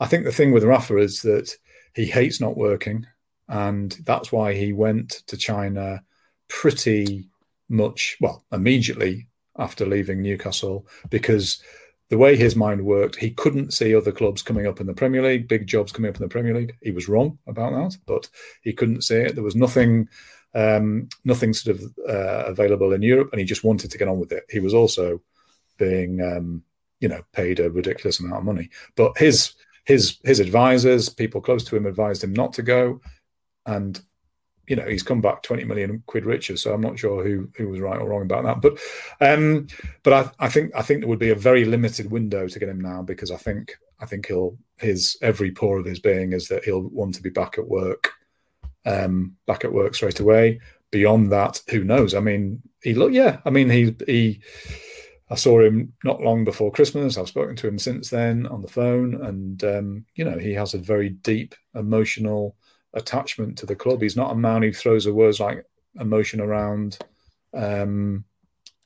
I think the thing with Rafa is that he hates not working, and that's why he went to China pretty much well immediately after leaving Newcastle because the way his mind worked, he couldn't see other clubs coming up in the Premier League, big jobs coming up in the Premier League. He was wrong about that, but he couldn't see it. There was nothing um, nothing sort of uh, available in Europe, and he just wanted to get on with it. He was also being, um, you know, paid a ridiculous amount of money. But his his his advisors, people close to him, advised him not to go, and you know he's come back twenty million quid richer. So I'm not sure who who was right or wrong about that. But um, but I, I think I think there would be a very limited window to get him now because I think I think he'll his every pore of his being is that he'll want to be back at work um, back at work straight away. Beyond that, who knows? I mean, he look, yeah. I mean, he he. I saw him not long before Christmas. I've spoken to him since then on the phone, and um, you know, he has a very deep emotional attachment to the club. He's not a man who throws the words like emotion around um,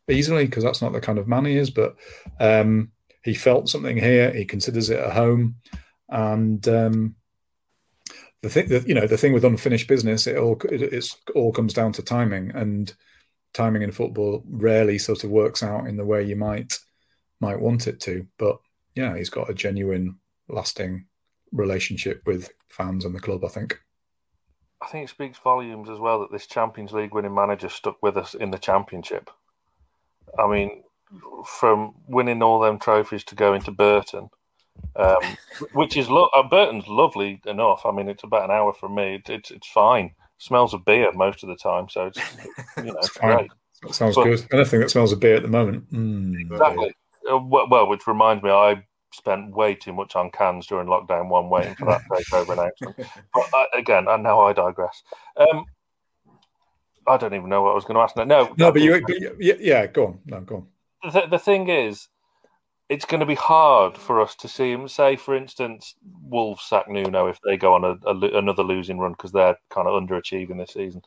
easily because that's not the kind of man he is. But um, he felt something here. He considers it a home, and um, the thing that you know the thing with unfinished business it all it it's, all comes down to timing and timing in football rarely sort of works out in the way you might might want it to but yeah he's got a genuine lasting relationship with fans and the club i think i think it speaks volumes as well that this champions league winning manager stuck with us in the championship i mean from winning all them trophies to going to burton um, which is lo- uh, Burton's lovely enough. I mean, it's about an hour from me. It, it's it's fine. smells of beer most of the time, so it's you know it's great. That sounds but, good. Anything that smells of beer at the moment. Mm, exactly. Uh, well, which reminds me, I spent way too much on cans during lockdown one, waiting for that takeover announcement. But uh, again, and now I digress. Um, I don't even know what I was going to ask. No, no, no but you, but you, yeah, go on. No, go on. The, the thing is, it's going to be hard for us to see him. Say, for instance, Wolves sack Nuno if they go on a, a, another losing run because they're kind of underachieving this season.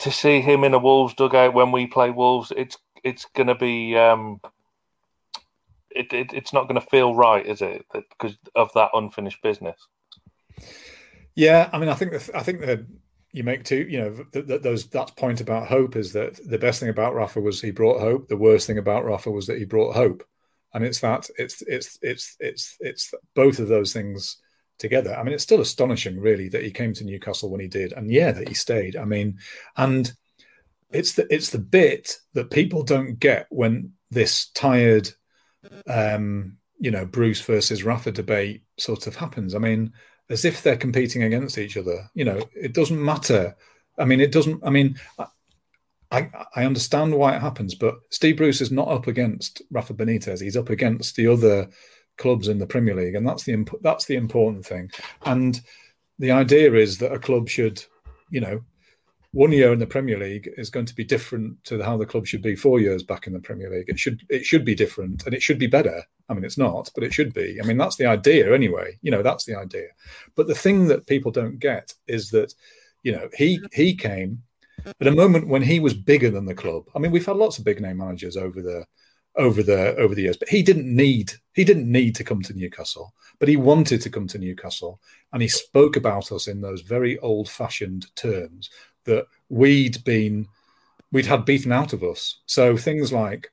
To see him in a Wolves dugout when we play Wolves, it's it's going to be um, it, it it's not going to feel right, is it? Because of that unfinished business. Yeah, I mean, I think that I think that you make two. You know, th- th- those that point about hope is that the best thing about Rafa was he brought hope. The worst thing about Rafa was that he brought hope and it's that it's it's it's it's it's both of those things together. I mean, it's still astonishing, really, that he came to Newcastle when he did, and yeah, that he stayed. I mean, and it's the it's the bit that people don't get when this tired, um, you know, Bruce versus Rafa debate sort of happens. I mean, as if they're competing against each other. You know, it doesn't matter. I mean, it doesn't. I mean, I, I understand why it happens, but Steve Bruce is not up against Rafa Benitez. He's up against the other clubs in the Premier League, and that's the imp- that's the important thing. And the idea is that a club should, you know, one year in the Premier League is going to be different to how the club should be four years back in the Premier League. It should it should be different, and it should be better. I mean, it's not, but it should be. I mean, that's the idea anyway. You know, that's the idea. But the thing that people don't get is that, you know, he he came at a moment when he was bigger than the club. I mean, we've had lots of big name managers over the over the over the years, but he didn't need he didn't need to come to Newcastle, but he wanted to come to Newcastle, and he spoke about us in those very old fashioned terms that we'd been we'd had beaten out of us. So things like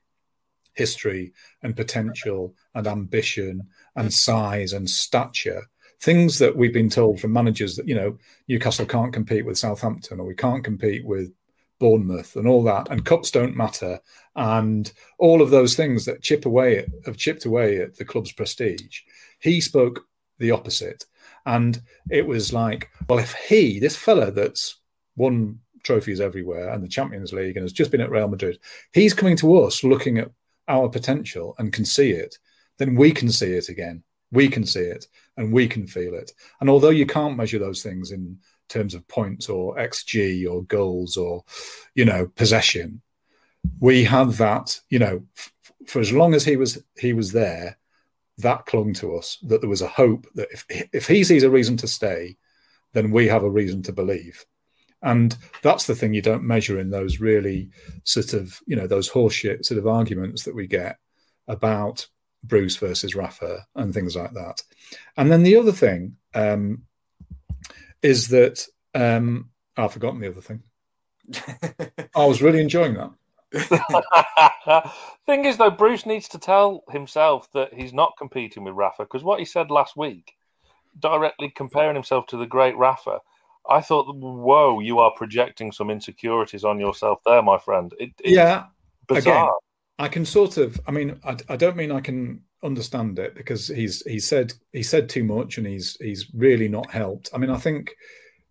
history and potential and ambition and mm. size and stature things that we've been told from managers that you know Newcastle can't compete with Southampton or we can't compete with Bournemouth and all that and cups don't matter and all of those things that chip away at, have chipped away at the club's prestige he spoke the opposite and it was like well if he this fella that's won trophies everywhere and the Champions League and has just been at Real Madrid he's coming to us looking at our potential and can see it then we can see it again we can see it and we can feel it. And although you can't measure those things in terms of points or XG or goals or, you know, possession, we had that, you know, f- for as long as he was he was there, that clung to us. That there was a hope that if if he sees a reason to stay, then we have a reason to believe. And that's the thing you don't measure in those really sort of, you know, those horseshit sort of arguments that we get about Bruce versus Rafa and things like that. And then the other thing um, is that um, I've forgotten the other thing. I was really enjoying that. thing is, though, Bruce needs to tell himself that he's not competing with Rafa because what he said last week, directly comparing himself to the great Rafa, I thought, whoa, you are projecting some insecurities on yourself there, my friend. It, yeah, bizarre. Again, I can sort of. I mean, I, I don't mean I can understand it because he's he said he said too much and he's he's really not helped. I mean, I think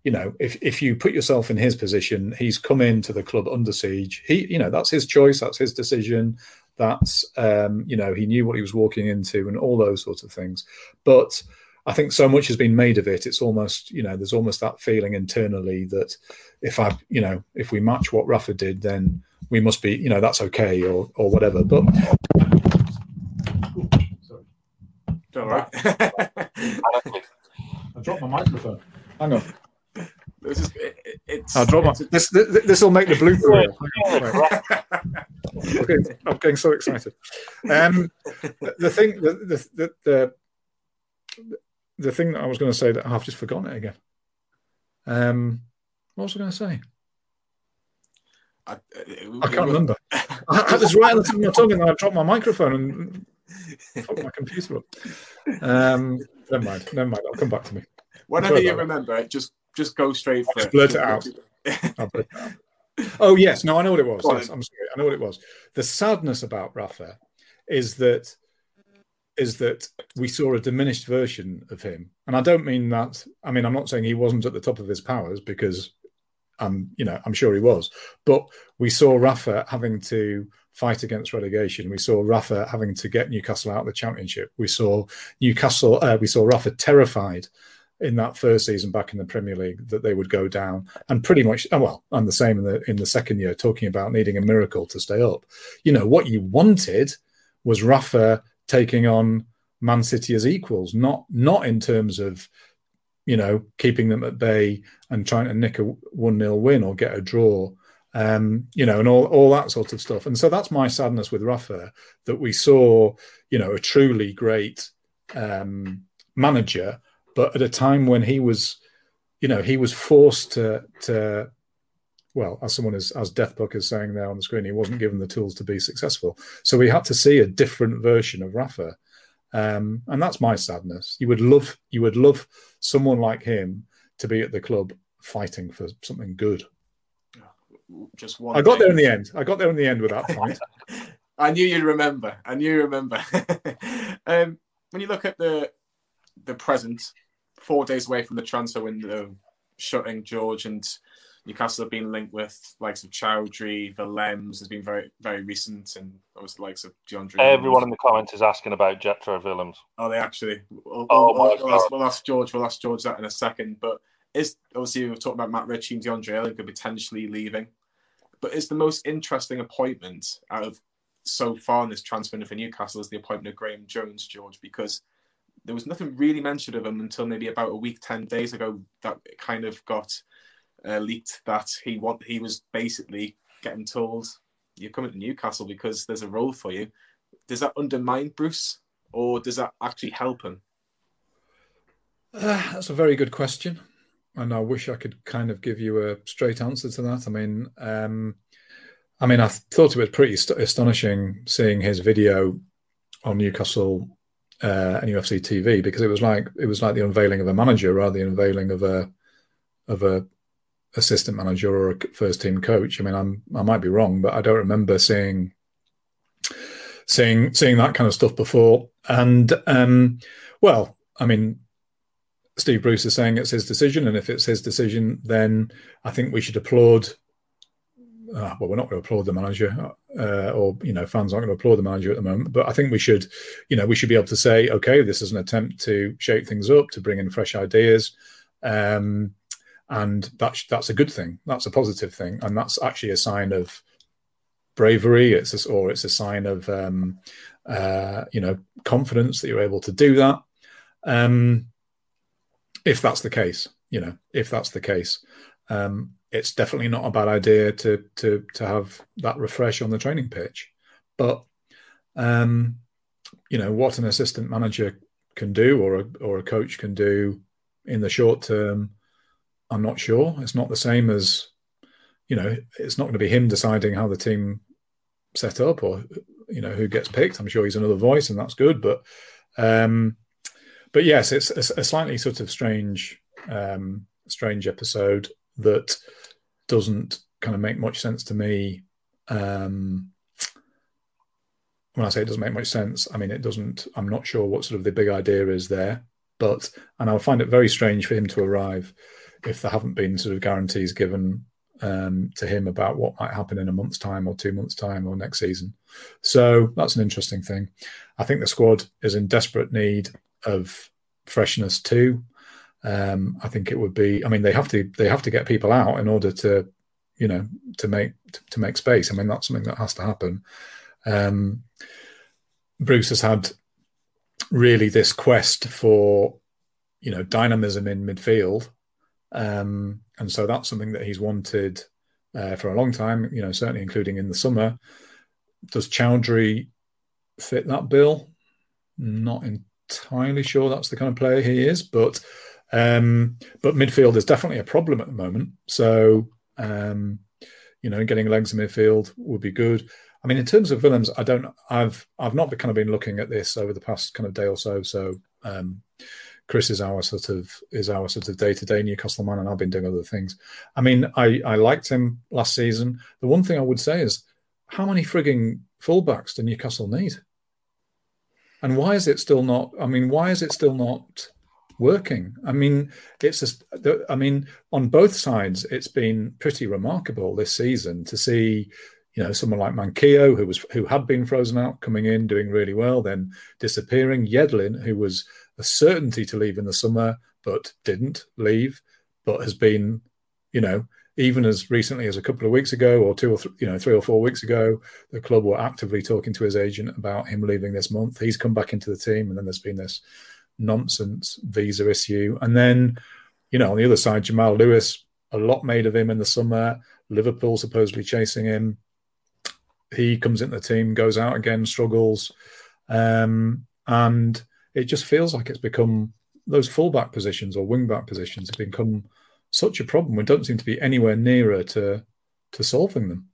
you know if if you put yourself in his position, he's come into the club under siege. He you know that's his choice, that's his decision. That's um, you know he knew what he was walking into and all those sorts of things. But I think so much has been made of it. It's almost you know there's almost that feeling internally that if I you know if we match what Rafa did, then we must be, you know, that's okay or or whatever. But all right. I dropped my microphone. Hang on. This is, it, it's, I'll drop my, this. This will make the blooper reel. okay, I'm getting so excited. Um, the thing, the the, the the the thing that I was going to say that I've just forgotten it again. Um, what was I going to say? I, I can't remember. I this right on the tip of my tongue, and then I dropped my microphone and fucked my computer up. Um, never mind. Never mind. I'll come back to me. Whenever you remember it, just just go straight for it. Blurt it out. blurt it out. Oh yes, no, I know what it was. Yes, I'm sorry. I know what it was. The sadness about Rafa is that is that we saw a diminished version of him, and I don't mean that. I mean, I'm not saying he wasn't at the top of his powers because I'm, you know, I'm sure he was. But we saw Rafa having to fight against relegation. We saw Rafa having to get Newcastle out of the Championship. We saw Newcastle. Uh, we saw Rafa terrified in that first season back in the Premier League that they would go down, and pretty much oh, well, and the same in the in the second year, talking about needing a miracle to stay up. You know what you wanted was Rafa taking on Man City as equals, not not in terms of you know, keeping them at bay and trying to nick a 1 0 win or get a draw, um, you know, and all, all that sort of stuff. And so that's my sadness with Rafa that we saw, you know, a truly great um, manager, but at a time when he was, you know, he was forced to, to well, as someone is, as Deathbook is saying there on the screen, he wasn't given the tools to be successful. So we had to see a different version of Rafa. Um, and that's my sadness. You would love, you would love someone like him to be at the club fighting for something good. Just one. I got there in the end. I got there in the end with that point. I knew you'd remember. I knew you remember. um, when you look at the the present, four days away from the transfer window shutting, George and Newcastle have been linked with likes of Choudhury, Willems has been very very recent, and obviously the likes of DeAndre. Everyone in the comments is asking about Jetro Willems. Oh, they actually. We'll, oh we'll, we'll, ask, we'll, ask, George. We'll ask George that in a second. But is obviously we've talked about Matt Ritchie and DeAndre Yedlin potentially leaving, but it's the most interesting appointment out of so far in this transfer for Newcastle is the appointment of Graeme Jones, George, because there was nothing really mentioned of him until maybe about a week, ten days ago. That kind of got uh, leaked that he want he was basically getting told you're coming to Newcastle because there's a role for you. Does that undermine Bruce, or does that actually help him? Uh, that's a very good question, and I wish I could kind of give you a straight answer to that. I mean, um, I mean, I thought it was pretty st- astonishing seeing his video on Newcastle uh, and UFC TV because it was like it was like the unveiling of a manager rather than the unveiling of a of a assistant manager or a first team coach. I mean, I'm I might be wrong, but I don't remember seeing seeing seeing that kind of stuff before. And um, well, I mean, Steve Bruce is saying it's his decision, and if it's his decision, then I think we should applaud. Uh, well, we're not going to applaud the manager, uh, or you know, fans aren't going to applaud the manager at the moment. But I think we should, you know, we should be able to say, okay, this is an attempt to shake things up, to bring in fresh ideas, um, and that's that's a good thing. That's a positive thing, and that's actually a sign of bravery. It's a, or it's a sign of um, uh, you know confidence that you're able to do that. Um, if that's the case, you know, if that's the case, um, it's definitely not a bad idea to to to have that refresh on the training pitch. But um, you know what an assistant manager can do, or a or a coach can do in the short term, I'm not sure. It's not the same as you know. It's not going to be him deciding how the team set up or you know who gets picked. I'm sure he's another voice, and that's good. But um, but yes, it's a, a slightly sort of strange, um, strange episode that doesn't kind of make much sense to me. Um, when I say it doesn't make much sense, I mean it doesn't. I'm not sure what sort of the big idea is there, but and I'll find it very strange for him to arrive if there haven't been sort of guarantees given um, to him about what might happen in a month's time or two months' time or next season. So that's an interesting thing. I think the squad is in desperate need of freshness too. Um, I think it would be. I mean, they have to they have to get people out in order to, you know, to make to, to make space. I mean, that's something that has to happen. Um, Bruce has had really this quest for, you know, dynamism in midfield, um, and so that's something that he's wanted uh, for a long time. You know, certainly including in the summer. Does Choudhury fit that bill? Not entirely sure that's the kind of player he is, but um, but midfield is definitely a problem at the moment. So um, you know, getting legs in midfield would be good. I mean, in terms of Willems, I don't. I've I've not kind of been looking at this over the past kind of day or so. So um, Chris is our sort of is our sort of day to day Newcastle man, and I've been doing other things. I mean, I I liked him last season. The one thing I would say is, how many frigging fullbacks do Newcastle need? And why is it still not? I mean, why is it still not working? I mean, it's just, I mean, on both sides, it's been pretty remarkable this season to see, you know, someone like Manquillo, who was who had been frozen out, coming in, doing really well, then disappearing. Yedlin, who was a certainty to leave in the summer, but didn't leave, but has been, you know, even as recently as a couple of weeks ago, or two or th- you know three or four weeks ago, the club were actively talking to his agent about him leaving this month. He's come back into the team, and then there's been this nonsense visa issue, and then you know on the other side, Jamal Lewis, a lot made of him in the summer. Liverpool supposedly chasing him. He comes into the team, goes out again, struggles, um, and it just feels like it's become those fullback positions or wingback positions have become such a problem. We don't seem to be anywhere nearer to to solving them.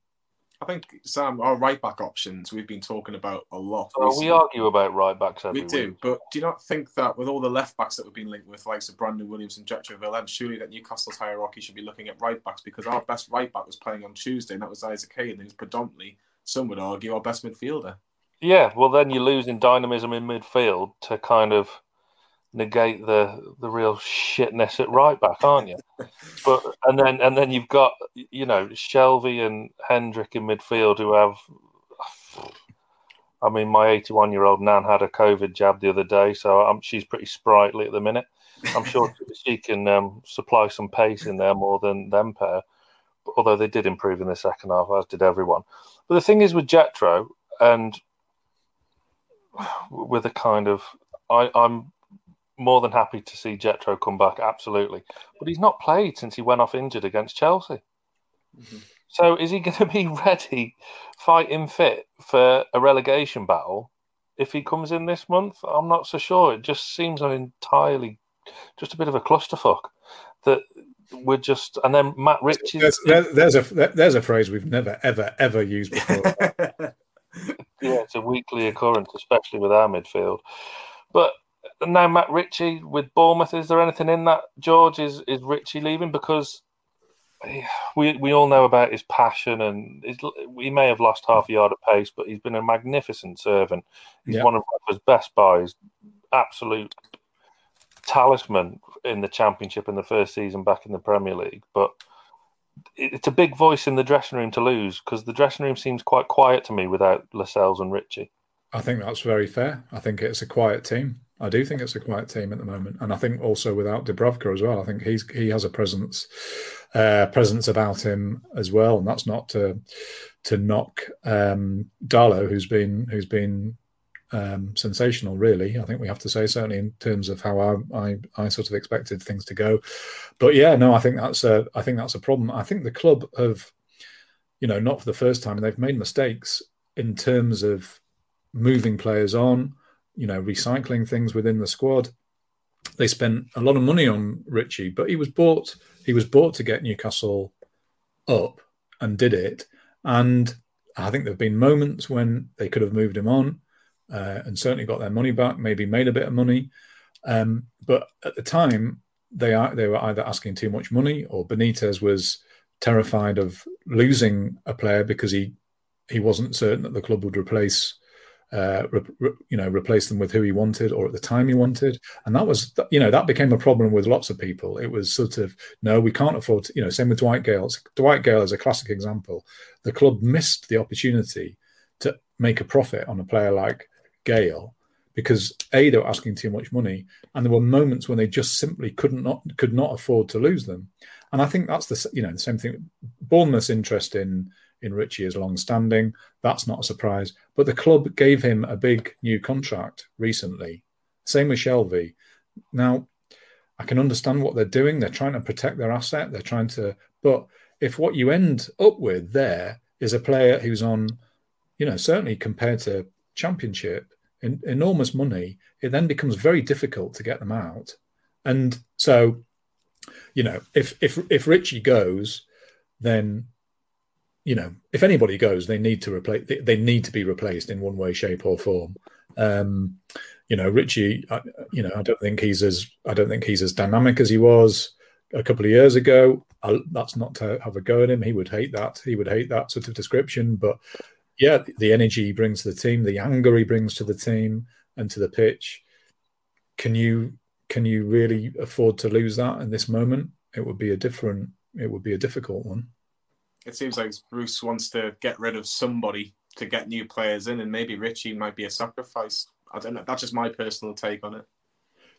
I think Sam, our right back options we've been talking about a lot. Oh, we argue about right backs every We do, week. but do you not think that with all the left backs that we've been linked with, like of Brandon Williams and Jetro Willems, surely that Newcastle's hierarchy should be looking at right backs because our best right back was playing on Tuesday, and that was Isaac Kane, who's predominantly, some would argue, our best midfielder. Yeah, well, then you're losing dynamism in midfield to kind of negate the the real shitness at right back, aren't you? but and then and then you've got you know Shelvey and Hendrick in midfield who have. I mean, my 81 year old nan had a COVID jab the other day, so I'm, she's pretty sprightly at the minute. I'm sure she can um, supply some pace in there more than them pair. Although they did improve in the second half, as did everyone. But the thing is with Jetro, and with a kind of, I, I'm more than happy to see Jetro come back, absolutely. But he's not played since he went off injured against Chelsea. Mm-hmm. So is he going to be ready, fighting fit for a relegation battle if he comes in this month? I'm not so sure. It just seems an entirely just a bit of a clusterfuck that we're just and then Matt Ritchie. There's, there's, there's, a there's a phrase we've never ever ever used before. yeah, it's a weekly occurrence, especially with our midfield. But now Matt Ritchie with Bournemouth, is there anything in that? George is is Ritchie leaving because we we all know about his passion and his, he may have lost half a yard of pace, but he's been a magnificent servant. He's one of his best buys, absolute talisman in the championship in the first season back in the Premier League. But it's a big voice in the dressing room to lose because the dressing room seems quite quiet to me without Lascelles and Ritchie. I think that's very fair. I think it's a quiet team. I do think it's a quiet team at the moment, and I think also without Dubravka as well. I think he's he has a presence uh, presence about him as well, and that's not to to knock um, Darlow, who's been who's been um, sensational. Really, I think we have to say certainly in terms of how I, I, I sort of expected things to go. But yeah, no, I think that's a I think that's a problem. I think the club have, you know, not for the first time, they've made mistakes in terms of moving players on you know, recycling things within the squad. They spent a lot of money on Ritchie, but he was bought. He was bought to get Newcastle up and did it. And I think there have been moments when they could have moved him on uh, and certainly got their money back, maybe made a bit of money. Um, but at the time, they are they were either asking too much money or Benitez was terrified of losing a player because he he wasn't certain that the club would replace uh, re, re, you know, replace them with who he wanted or at the time he wanted. And that was, you know, that became a problem with lots of people. It was sort of, no, we can't afford to, you know, same with Dwight Gayle. Dwight Gayle is a classic example. The club missed the opportunity to make a profit on a player like Gayle because A, they were asking too much money. And there were moments when they just simply couldn't not, could not afford to lose them. And I think that's the, you know, the same thing. Bournemouth's interest in, in Ritchie is long standing. That's not a surprise. But the club gave him a big new contract recently. Same with Shelvey. Now, I can understand what they're doing. They're trying to protect their asset. They're trying to, but if what you end up with there is a player who's on, you know, certainly compared to Championship, in, enormous money, it then becomes very difficult to get them out. And so, you know, if if if Ritchie goes, then you know, if anybody goes, they need to replace. They need to be replaced in one way, shape, or form. Um, you know, Ritchie. I, you know, I don't think he's as I don't think he's as dynamic as he was a couple of years ago. I, that's not to have a go at him. He would hate that. He would hate that sort of description. But yeah, the energy he brings to the team, the anger he brings to the team and to the pitch. Can you can you really afford to lose that in this moment? It would be a different. It would be a difficult one it seems like Bruce wants to get rid of somebody to get new players in, and maybe Ritchie might be a sacrifice. I don't know. That's just my personal take on it.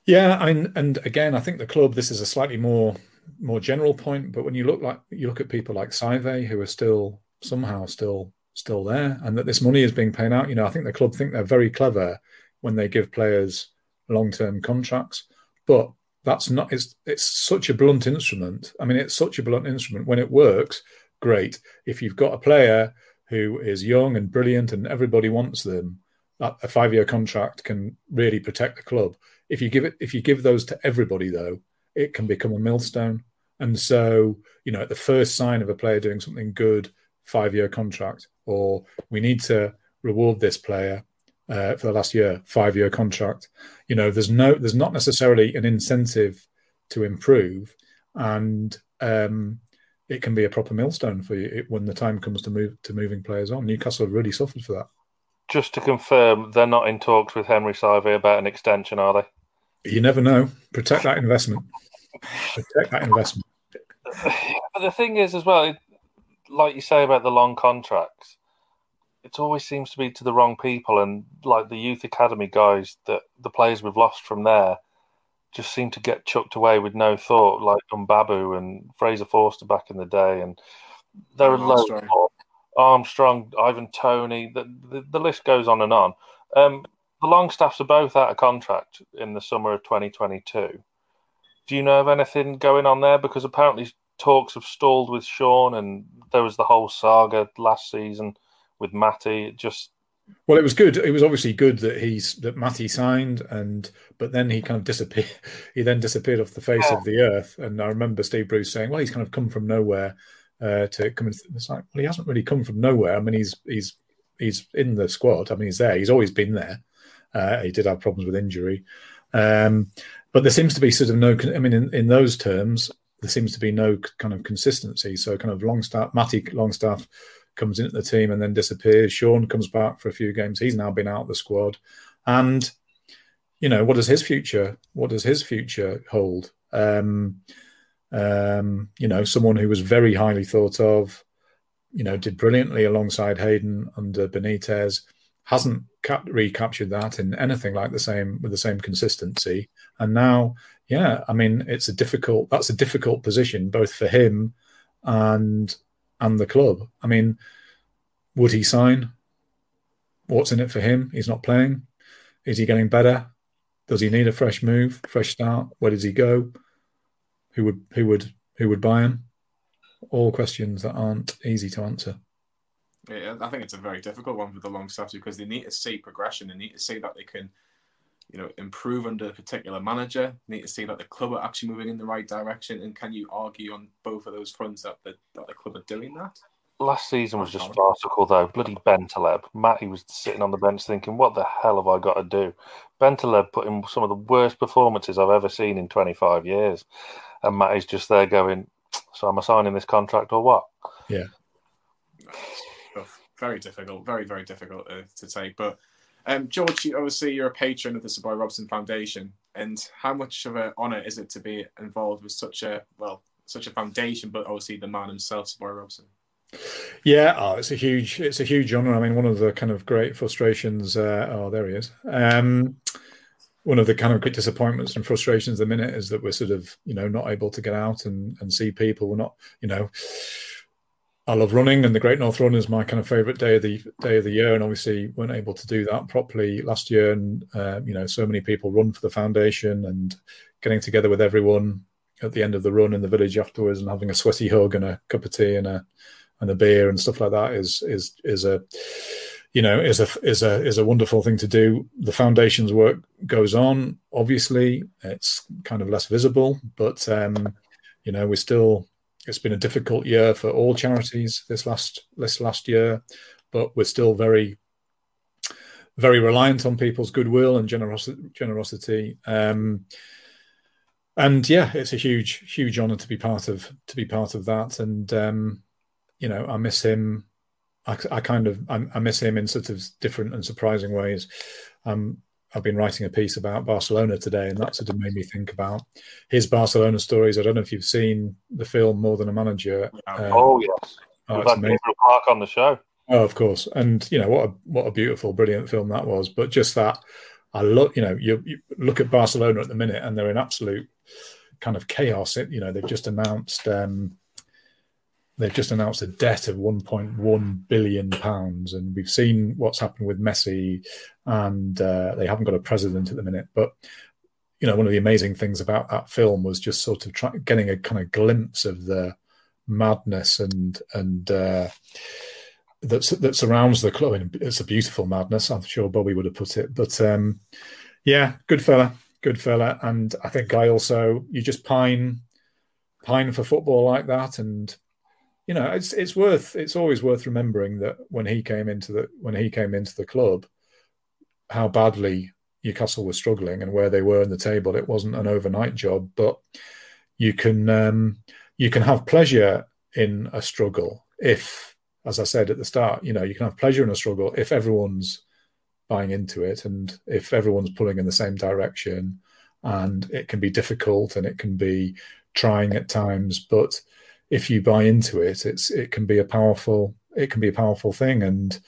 Yeah, I mean, and again, I think the club. This is a slightly more more general point, but when you look like you look at people like Saivet, who are still somehow still still there, and that this money is being paid out. You know, I think the club think they're very clever when they give players long term contracts, but that's not. It's it's such a blunt instrument. I mean, it's such a blunt instrument. When it works, great. If you've got a player who is young and brilliant and everybody wants them, a five year contract can really protect the club. If you give it, if you give those to everybody, though, it can become a millstone. And so, you know, at the first sign of a player doing something good, five year contract, or we need to reward this player uh, for the last year, five year contract. You know, there's no, there's not necessarily an incentive to improve, and um, it can be a proper millstone for you when the time comes to move to moving players on. Newcastle have really suffered for that. Just to confirm, they're not in talks with Henri Saivet about an extension, are they? You never know. Protect that investment. Protect that investment. But the thing is, as well, like you say about the long contracts, it always seems to be to the wrong people, and like the youth academy guys, that the players we've lost from there just seem to get chucked away with no thought, like Mbabu and Fraser Forster back in the day, and there are loads more. Armstrong, Ivan Toney, the, the, the list goes on and on. Um, the Longstaffs are both out of contract in the summer of 2022. Do you know of anything going on there? Because apparently talks have stalled with Sean, and there was the whole saga last season with Matty. It just well, it was good. It was obviously good that he's that Matty signed, and but then he kind of disappeared. He then disappeared off the face yeah. of the earth. And I remember Steve Bruce saying, "Well, he's kind of come from nowhere uh, to come." In. It's like, well, he hasn't really come from nowhere. I mean, he's he's he's in the squad. I mean, he's there. He's always been there. Uh, he did have problems with injury, um, but there seems to be sort of no. I mean, in, in those terms, there seems to be no kind of consistency. So, kind of Longstaff, Matty Longstaff comes into the team and then disappears. Sean comes back for a few games. He's now been out of the squad, and you know what does his future? What does his future hold? Um, um, you know, someone who was very highly thought of, you know, did brilliantly alongside Hayden under Benitez, hasn't cap- recaptured that in anything like the same with the same consistency, and now, yeah, I mean, it's a difficult. That's a difficult position both for him and and the club. I mean, would he sign? What's in it for him? He's not playing. Is he getting better? Does he need a fresh move, fresh start? Where does he go? Who would who would who would buy him? All questions that aren't easy to answer. Yeah, I think it's a very difficult one for the long Longstaffs because they need to see progression. They need to see that they can, you know, improve under a particular manager. They need to see that the club are actually moving in the right direction. And can you argue on both of those fronts that the, that the club are doing that? Last season was just farcical, though. Bloody Bentaleb. Matty was sitting on the bench thinking, what the hell have I got to do? Bentaleb put in some of the worst performances I've ever seen in 25 years. And Matty's just there going, so am I signing this contract or what? Yeah. Very difficult, very, very difficult uh, to take. But um, George, obviously you're a patron of the Sir Bobby Robson Foundation. And how much of an honour is it to be involved with such a, well, such a foundation, but obviously the man himself, Sir Bobby Robson? Yeah, oh, it's a huge, it's a huge honor. I mean, one of the kind of great frustrations. Uh, oh, there he is. Um, one of the kind of great disappointments and frustrations at the minute is that we're sort of, you know, not able to get out and, and see people. We're not, you know, I love running, and the Great North Run is my kind of favorite day of the day of the year. And obviously, weren't able to do that properly last year. And uh, you know, so many people run for the foundation, and getting together with everyone at the end of the run in the village afterwards, and having a sweaty hug and a cup of tea and a and a beer and stuff like that is is is a you know is a is a is a wonderful thing to do. The foundation's work goes on. Obviously, it's kind of less visible, but um, you know we're still. It's been a difficult year for all charities this last this last year, but we're still very very reliant on people's goodwill and generosity. generosity. Um, and yeah, it's a huge, huge honor to be part of to be part of that. And um, you know, I miss him. I, I kind of I, I, miss him in sort of different and surprising ways. Um, I've been writing a piece about Barcelona today, and that sort of made me think about his Barcelona stories. I don't know if you've seen the film More Than a Manager. Um, oh yes, oh, had Gabriel on the show. Oh, of course, and you know what a what a beautiful, brilliant film that was. But just that, I look, you know, you, you look at Barcelona at the minute, and they're in absolute kind of chaos. It, you know, they've just announced um, they've just announced a debt of 1.1 billion pounds, and we've seen what's happened with Messi, and uh, they haven't got a president at the minute. But you know, one of the amazing things about that film was just sort of try, getting a kind of glimpse of the madness and and uh, that that surrounds the club. And it's a beautiful madness. I'm sure Bobby would have put it, but um, yeah, good fella, good fella. And I think I also you just pine pine for football like that, and you know, it's it's worth it's always worth remembering that when he came into the when he came into the club, how badly Newcastle was struggling and where they were in the table. It wasn't an overnight job, but you can um, you can have pleasure in a struggle if, as I said at the start, you know, you can have pleasure in a struggle if everyone's buying into it and if everyone's pulling in the same direction. And it can be difficult and it can be trying at times, but if you buy into it, it's it can be a powerful it can be a powerful thing. And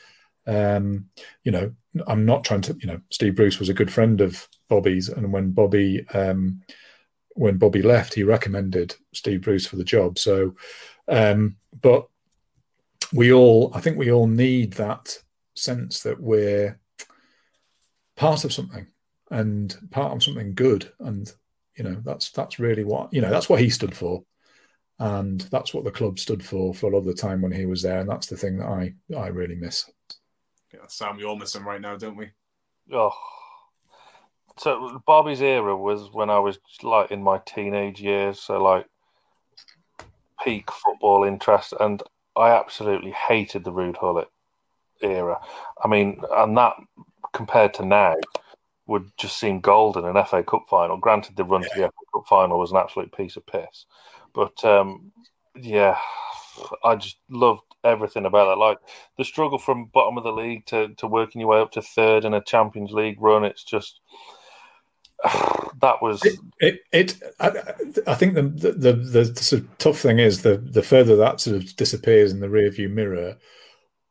um, you know, I'm not trying to you know, Steve Bruce was a good friend of Bobby's, and when Bobby um, when Bobby left, he recommended Steve Bruce for the job. So, um, but we all, I think we all need that sense that we're part of something and part of something good. And you know, that's that's really what you know. That's what he stood for, and that's what the club stood for for a lot of the time when he was there. And that's the thing that I I really miss. Yeah, Sam, we all miss him right now, don't we? Oh. So Bobby's era was when I was like in my teenage years, so like peak football interest, and I absolutely hated the Ruud Gullit era. I mean, and that compared to now would just seem golden an FA Cup final. Granted, the run to the FA Cup final was an absolute piece of piss, but um, yeah, I just loved everything about that. Like the struggle from bottom of the league to, to working your way up to third in a Champions League run. It's just that was it. it, it I, I, think the the, the the, sort of tough thing is the the further that sort of disappears in the rearview mirror,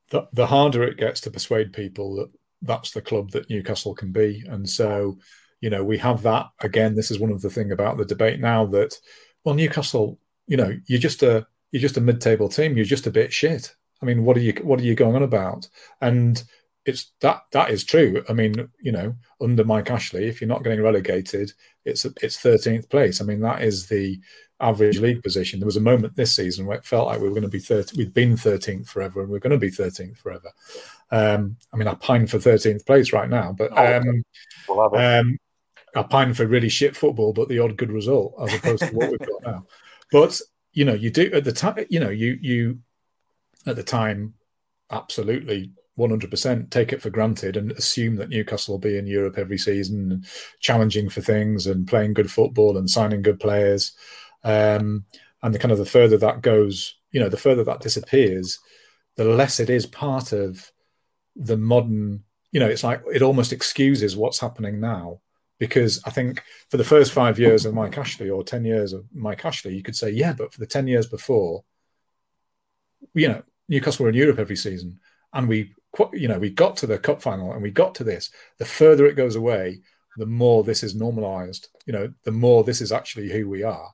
the, the harder it gets to persuade people that that's the club that Newcastle can be. And so, you know, we have that again. This is one of the thing about the debate now that, well, Newcastle, you know, you're just a you're just a mid-table team. You're just a bit shit. I mean, what are you what are you going on about? And it's that that is true. I mean, you know, under Mike Ashley, if you're not getting relegated, it's it's 13th place. I mean, that is the average league position. There was a moment this season where it felt like we were going to be 30, we'd been 13th forever, and we're going to be 13th forever. Um, I mean, I pine for 13th place right now, but um, oh, um, um, I pine for really shit football, but the odd good result as opposed to what we've got now. But you know, you do at the time. You know, you you at the time absolutely 100% take it for granted and assume that Newcastle will be in Europe every season, challenging for things and playing good football and signing good players. Um, and the kind of the further that goes, you know, the further that disappears, the less it is part of the modern. You know, it's like it almost excuses what's happening now because I think for the first five years of Mike Ashley or ten years of Mike Ashley, you could say, yeah, but for the ten years before, you know, Newcastle were in Europe every season, and we, you know, we got to the cup final and we got to this. The further it goes away, the more this is normalised. You know, the more this is actually who we are.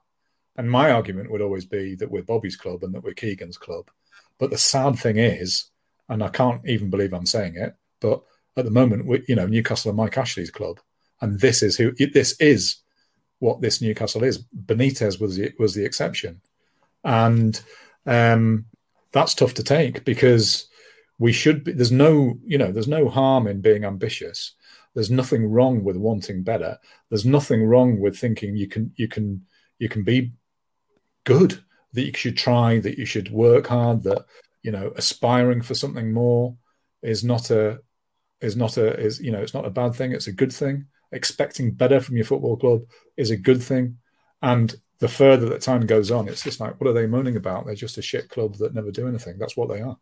And my argument would always be that we're Bobby's club and that we're Keegan's club. But the sad thing is, and I can't even believe I'm saying it, but at the moment, we, you know, Newcastle are Mike Ashley's club, and this is who this is what this Newcastle is. Benitez was the, was the exception, and um, that's tough to take because we should be. There's no, you know, there's no harm in being ambitious. There's nothing wrong with wanting better. There's nothing wrong with thinking you can you can you can be good. That you should try. That you should work hard. That you know, aspiring for something more is not a is not a is you know it's not a bad thing. It's a good thing. Expecting better from your football club is a good thing. And the further that time goes on, it's just like, what are they moaning about? They're just a shit club that never do anything. That's what they are.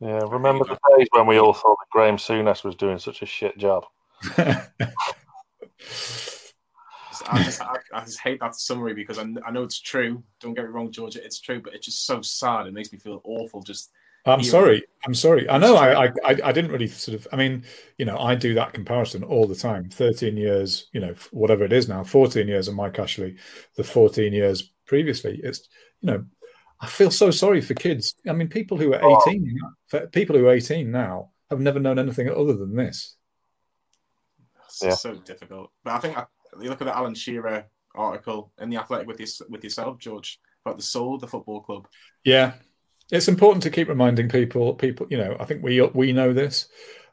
Yeah, remember the days when we all thought that Graeme Souness was doing such a shit job. I just, I, I just, hate that summary because I, I, know it's true. Don't get me wrong, Georgia, it's true, but it's just so sad. It makes me feel awful. Just I'm sorry. I'm sorry. I know. I, I I didn't really sort of. I mean, you know, I do that comparison all the time. 13 years, you know, whatever it is now. 14 years of Mike Ashley, the 14 years previously. It's you know, I feel so sorry for kids. I mean, people who are 18, oh. people who are 18 now have never known anything other than this. It's yeah. so difficult. But I think I, you look at the Alan Shearer article in the Athletic with your, with yourself, George, about the soul of the football club. Yeah, it's important to keep reminding people. People, you know, I think we we know this.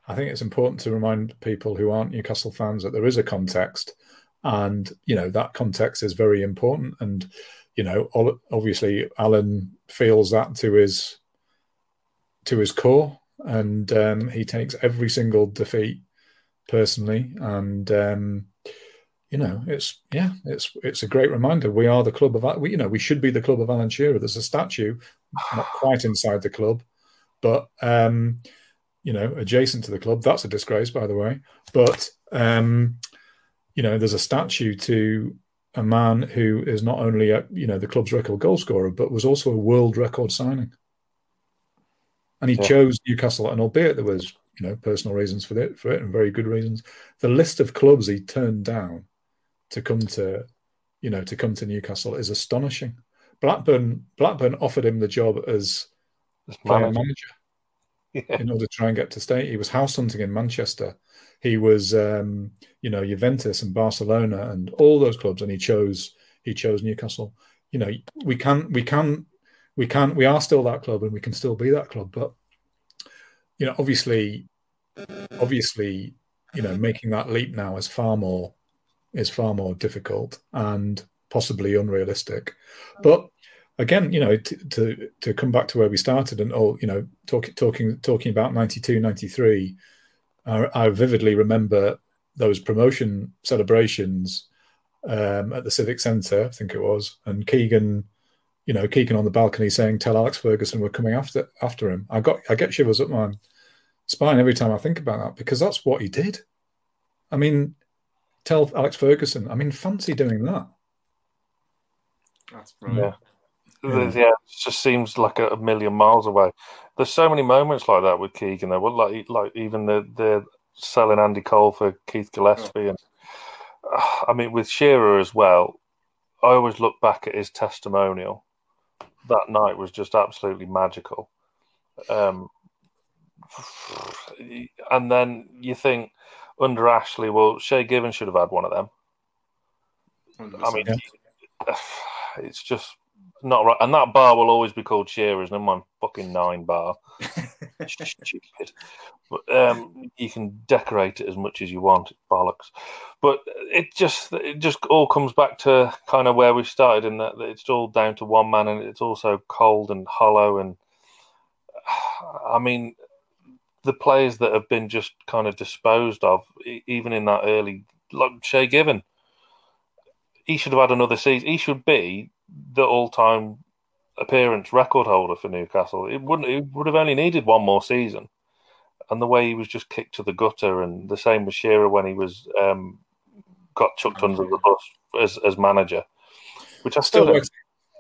I think it's important to remind people who aren't Newcastle fans that there is a context, and you know that context is very important. And you know, obviously Alan feels that to his to his core, and um, he takes every single defeat personally. And um, you know, it's yeah, it's it's a great reminder. We are the club of we, you know, we should be the club of Alan Shearer. There's a statue, not quite inside the club, but um, you know, adjacent to the club. That's a disgrace, by the way. But um, you know, there's a statue to a man who is not only a, you know the club's record goal scorer, but was also a world record signing. And he yeah. chose Newcastle, and albeit there was you know personal reasons for it, for it, and very good reasons, the list of clubs he turned down to come to you know to come to Newcastle is astonishing. Blackburn Blackburn offered him the job as, as player manager. yeah. in order to try and get to stay. He was house hunting in Manchester. He was, um, you know, Juventus and Barcelona and all those clubs, and he chose he chose Newcastle. You know, we can we can we can we are still that club, and we can still be that club. But you know, obviously, obviously, you know, making that leap now is far more is far more difficult and possibly unrealistic. But again, you know, to, to, to come back to where we started and all, you know, talking talking talking about 92, 93, I, I vividly remember those promotion celebrations um, at the Civic Centre, I think it was, and Keegan, you know, Keegan on the balcony saying, "Tell Alex Ferguson we're coming after after him." I got I get shivers up my spine every time I think about that because that's what he did. I mean, tell Alex Ferguson. I mean, fancy doing that. That's brilliant. Yeah. Yeah. yeah, it just seems like a, a, million miles away. There's so many moments like that with Keegan. There, well, like like even the the selling Andy Cole for Keith Gillespie, and uh, I mean with Shearer as well. I always look back at his testimonial. That night was just absolutely magical. Um, and then you think under Ashley, well, Shay Given should have had one of them. I mean, it's just not right. And that bar will always be called Shearer's, and my fucking nine bar. Stupid. But um, you can decorate it as much as you want, it's bollocks. But it just it just all comes back to kind of where we started in that, that it's all down to one man, and it's also cold and hollow. And I mean, the players that have been just kind of disposed of, even in that early, like Shay Given, he should have had another season. He should be the all-time appearance record holder for Newcastle. It wouldn't. It would have only needed one more season, and the way he was just kicked to the gutter, and the same with Shearer when he was um, got chucked under the bus as, as manager, which I still still waiting,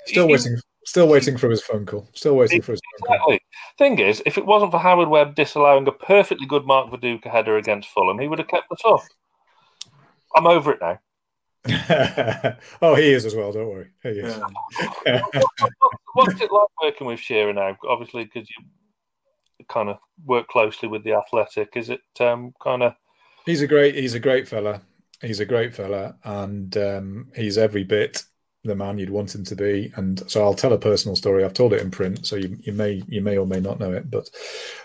still he, waiting, still waiting for his phone call. Still waiting for his phone exactly. call. Thing is, if it wasn't for Howard Webb disallowing a perfectly good Mark Viduka header against Fulham, he would have kept us up. I'm over it now. oh, he is as well. Don't worry. He is. Yeah. What's it like working with Shearer now? Obviously, because you kind of work closely with the Athletic. Is it um, kind of? He's a great. He's a great fella. He's a great fella, and um, he's every bit the man you'd want him to be. And so I'll tell a personal story. I've told it in print, so you, you may you may or may not know it. But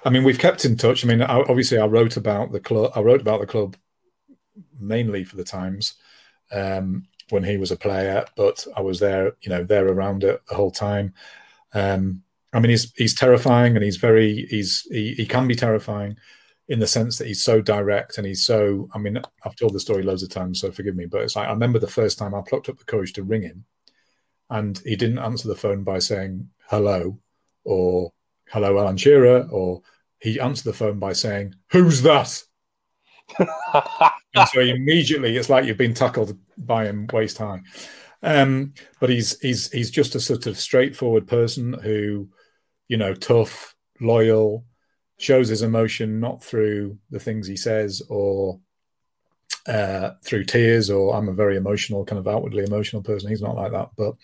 I mean, we've kept in touch. I mean, obviously, I wrote about the club. I wrote about the club mainly for the Times um, when he was a player, but I was there, you know, there around it the whole time. Um, I mean, he's he's terrifying, and he's very he's he, he can be terrifying in the sense that he's so direct and he's so. I mean, I've told the story loads of times, so forgive me, but it's like I remember the first time I plucked up the courage to ring him, and he didn't answer the phone by saying hello or hello Alan Shearer, or he answered the phone by saying, "Who's that?" and so immediately it's like you've been tackled by him waist high. Um, but he's he's he's just a sort of straightforward person who, you know, tough, loyal, shows his emotion not through the things he says or uh, through tears or I'm a very emotional, kind of outwardly emotional person. He's not like that. But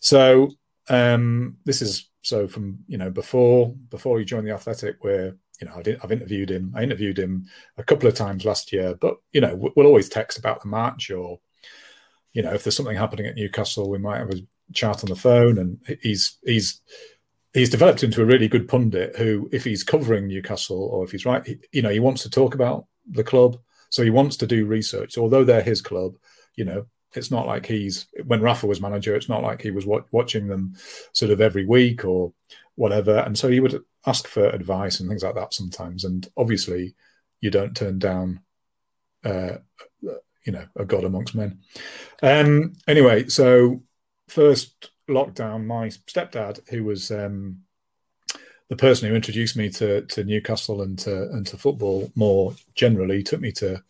so um, this is so from you know before before he joined the Athletic, where you know, I have interviewed him. I interviewed him a couple of times last year, but you know, we'll always text about the match, or you know, if there's something happening at Newcastle, we might have a chat on the phone. And he's he's he's developed into a really good pundit who, if he's covering Newcastle or if he's right, he, you know, he wants to talk about the club, so he wants to do research. So although they're his club, you know, it's not like he's when Rafa was manager. It's not like he was watching them sort of every week or whatever. And so he would ask for advice and things like that sometimes. And obviously, you don't turn down, uh, you know, a god amongst men. Um, anyway, so first lockdown, my stepdad, who was um, the person who introduced me to, to Newcastle and to and to football more generally, took me to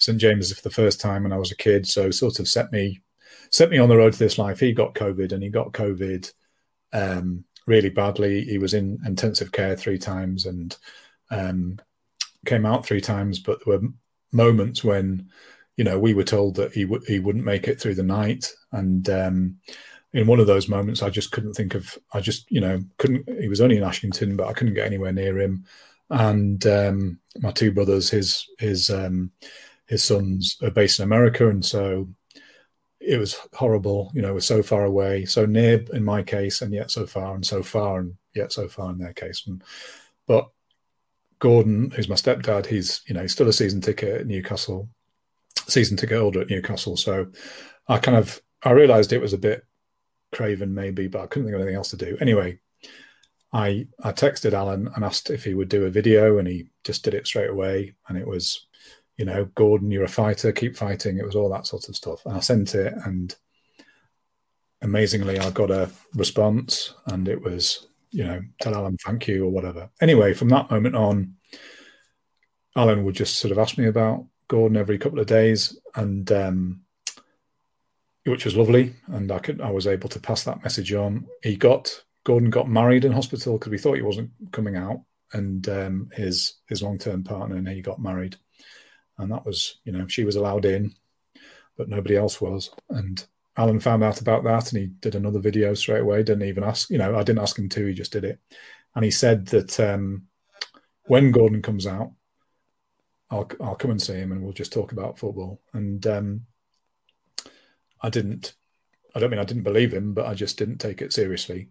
St James's for the first time when I was a kid. So sort of set me set me on the road to this life. He got COVID, and he got COVID. Um, really badly. He was in intensive care three times and um, came out three times. But there were moments when, you know, we were told that he w- he wouldn't make it through the night. And um, in one of those moments, I just couldn't think of. I just, you know, couldn't. He was only in Ashington, but I couldn't get anywhere near him. and um, my two brothers, his his um, his sons are based in America, and so it was horrible. You know, we're so far away, so near in my case, and yet so far, and so far, and yet so far in their case. And, but Gordon, who's my stepdad, he's you know he's still a season ticket at Newcastle, season ticket holder at Newcastle. So I kind of I realised it was a bit craven maybe, but I couldn't think of anything else to do. Anyway, I I texted Alan and asked if he would do a video, and he just did it straight away. And it was, you know, Gordon, you're a fighter, keep fighting. It was all that sort of stuff. And I sent it, and amazingly, I got a response, and it was, you know, tell Alan thank you or whatever. Anyway, from that moment on, Alan would just sort of ask me about Gordon every couple of days, and um, which was lovely, and I could I was able to pass that message on. He got Gordon got married in hospital because we thought he wasn't coming out, and um, his his long term partner and he got married, and that was you know she was allowed in, but nobody else was, and Alan found out about that and he did another video straight away. Didn't even ask, you know, I didn't ask him to. He just did it, and he said that um, when Gordon comes out, I'll I'll come and see him and we'll just talk about football. And um, I didn't. I don't mean I didn't believe him, but I just didn't take it seriously.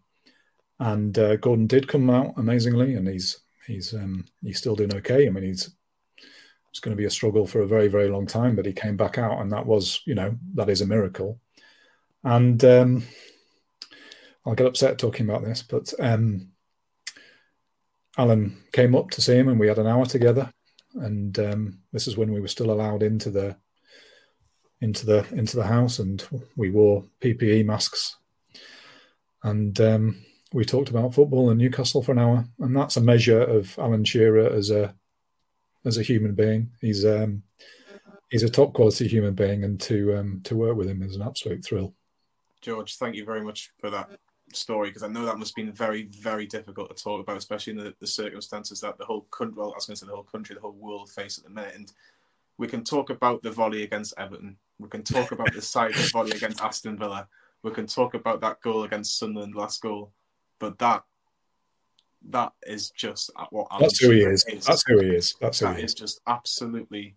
And uh, Gordon did come out amazingly, and he's he's um, he's still doing okay. I mean, he's it's going to be a struggle for a very very long time, but he came back out, and that was you know that is a miracle. And um, I'll get upset talking about this, but um, Alan came up to see him, and we had an hour together. And um, this is when we were still allowed into the into the into the house, and we wore PPE masks. And um, we talked about football and Newcastle for an hour, and that's a measure of Alan Shearer as a as a human being. He's um, he's a top quality human being, and to um, to work with him is an absolute thrill. George, thank you very much for that story because I know that must have been very, very difficult to talk about, especially in the, the circumstances that the whole country, well, I was going to say the whole country, the whole world face at the minute. And we can talk about the volley against Everton. We can talk about the side of volley against Aston Villa. We can talk about that goal against Sunderland, last goal but that that is just what Alan that's who he is. is. That's who he is. That's who that he is. just absolutely.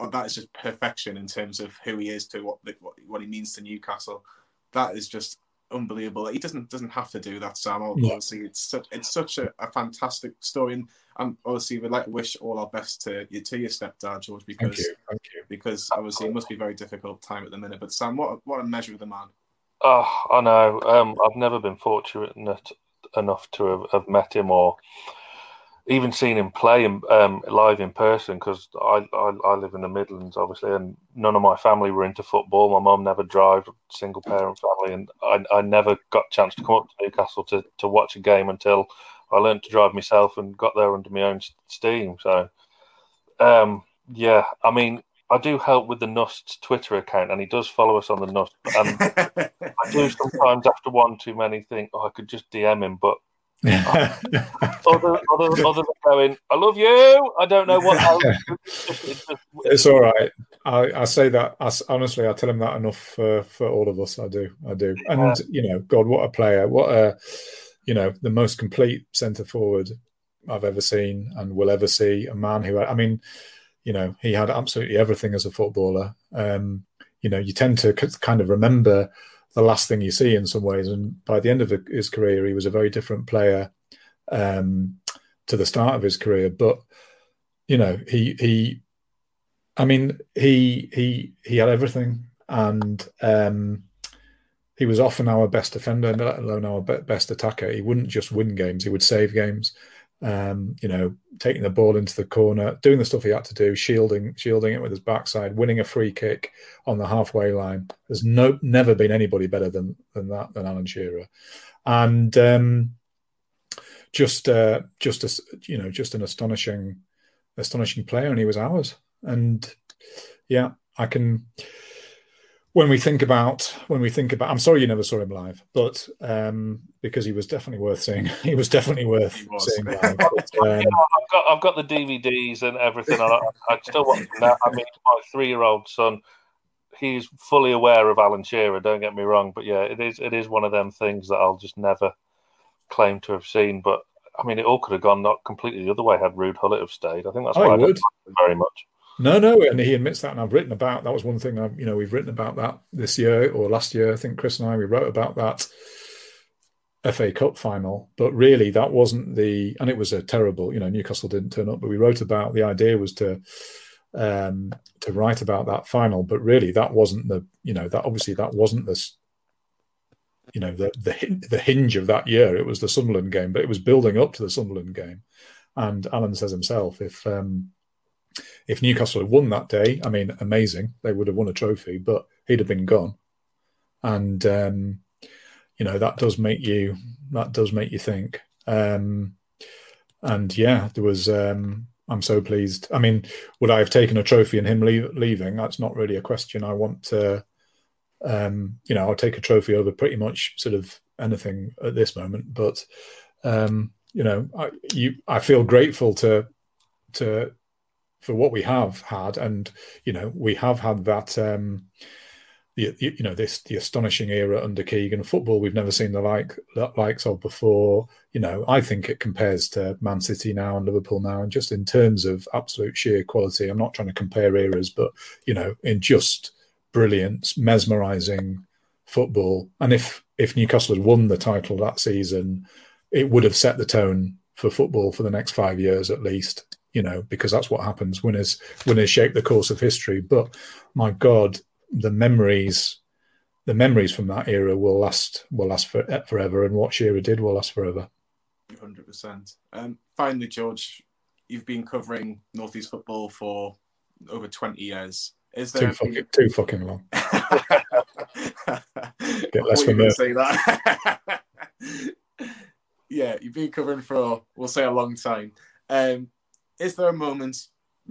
Oh, that is just perfection in terms of who he is to what, what what he means to Newcastle. That is just unbelievable. He doesn't doesn't have to do that, Sam. Obviously, yeah. it's such it's such a, a, fantastic story, and, and obviously we'd like to wish all our best to you to your stepdad George because Thank you. Thank you. because obviously it must be a very difficult time at the minute. But Sam, what a, what a measure of the man. Oh, I know. Um, I've never been fortunate enough to have, have, met him or even seen him play in, um, live in person because I, I, I, live in the Midlands, obviously, and none of my family were into football. My mum never drove, single parent family, and I, I never got a chance to come up to Newcastle to, to watch a game until I learned to drive myself and got there under my own steam. So, um, yeah, I mean, I do help with the Nust's Twitter account, and he does follow us on the Nust. And I do sometimes, after one too many, think, oh, I could just DM him, but other, other, other than going, I love you. I don't know what else. It's, just, it's, just, it's all right. I, I say that I, honestly. I tell him that enough for, for all of us. I do. I do. And yeah. you know, God, what a player! What a you know, the most complete centre forward I've ever seen and will ever see. A man who, I mean, you know, he had absolutely everything as a footballer. Um, you know, you tend to kind of remember the last thing you see in some ways. And by the end of his career, he was a very different player um, to the start of his career. But you know, he he, I mean, he he he had everything, and um, he was often our best defender, let alone our best attacker. He wouldn't just win games; he would save games um, you know, taking the ball into the corner, doing the stuff he had to do, shielding, shielding it with his backside, winning a free kick on the halfway line. There's no never been anybody better than than that than Alan Shearer, and um, just uh, just a, you know just an astonishing astonishing player, and he was ours. And yeah, I can when we think about when we think about i'm sorry you never saw him live but um because he was definitely worth seeing. He was definitely worth seeing live. But, um, I've, got, I've got the dvds and everything. I, I still want that i mean my three-year-old son. He's fully aware of alan shearer don't get me wrong. But yeah it is it is one of them things that i'll just never claim to have seen. But I mean, it all could have gone not completely the other way had Ruud Gullit have stayed. I think that's I why I would. don't very much. No, no, and he admits that, and I've written about that. Was one thing I've you know we've written about that this year or last year. I think Chris and I we wrote about that FA Cup final, but really that wasn't the, and it was a terrible. You know, Newcastle didn't turn up, but we wrote about the idea was to um to write about that final, but really that wasn't the you know that obviously that wasn't the you know the the the hinge of that year. It was the Sunderland game, but it was building up to the Sunderland game, and Alan says himself if. um if Newcastle had won that day, I mean, amazing, they would have won a trophy, but he'd have been gone. And um, you know that does make you that does make you think. Um, and yeah, there was. Um, I'm so pleased. I mean, would I have taken a trophy and him leave, leaving? That's not really a question. I want to. Um, you know, I'll take a trophy over pretty much sort of anything at this moment. But um, you know, I, you, I feel grateful to to for what we have had, and you know, we have had that. Um, the, you know this the astonishing era under Keegan football we've never seen the like the likes of before. You know, I think it compares to Man City now and Liverpool now, and just in terms of absolute sheer quality. I'm not trying to compare eras, but you know, in just brilliance, mesmerising football. And if if Newcastle had won the title that season, it would have set the tone for football for the next five years at least you know, because that's what happens. Winners winners shape the course of history. But my God, the memories, the memories from that era will last will last for, forever, and what Shearer did will last forever. Hundred percent. Um, finally, George, you've been covering Northeast football for over twenty years. Is there too fucking, too fucking long? Get less me. Say that. yeah, you've been covering for we'll say a long time. Um, is there a moment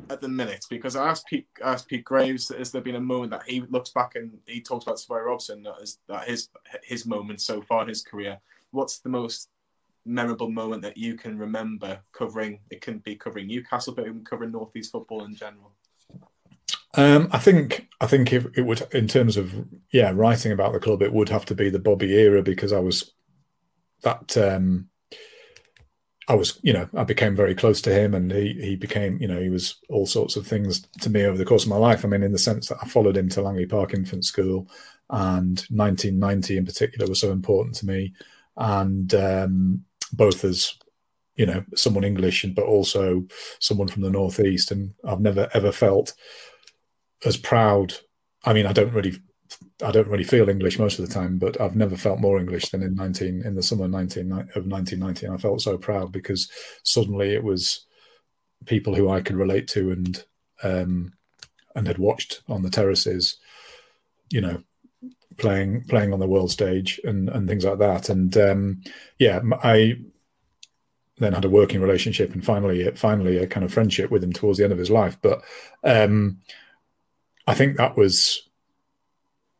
at the minute? Because I asked Pete, asked Pete Graves, has there been a moment that he looks back and he talks about Sir Bobby Robson as that his his moment so far in his career? What's the most memorable moment that you can remember covering? It can be covering Newcastle, but even covering Northeast football in general. Um, I think I think if it would, in terms of yeah, writing about the club, it would have to be the Bobby era because I was that um, I was, you know, I became very close to him, and he he became, you know, he was all sorts of things to me over the course of my life. I mean, in the sense that I followed him to Langley Park Infant School, and 1990 in particular was so important to me, and um, both as you know someone English, but also someone from the northeast, and I've never ever felt as proud. I mean, I don't really I don't really feel English most of the time, but I've never felt more English than in 19 in the summer 19 of 1990. And I felt so proud because suddenly it was people who I could relate to and um, and had watched on the terraces, you know, playing playing on the world stage and and things like that. And um, yeah, I then had a working relationship and finally finally a kind of friendship with him towards the end of his life. But um, I think that was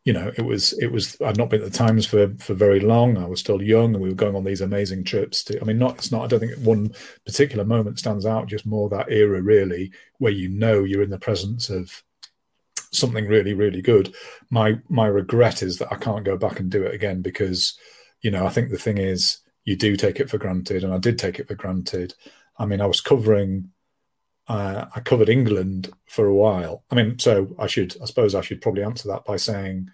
you know, it was it was I'd not been at the Times for for very long. I was still young, and we were going on these amazing trips. To I mean, not it's not. I don't think one particular moment stands out. Just more that era, really, where you know you're in the presence of something really really good. My my regret is that I can't go back and do it again because, you know, I think the thing is you do take it for granted, and I did take it for granted. I mean, I was covering uh, I covered England for a while. I mean, so I should, I suppose, I should probably answer that by saying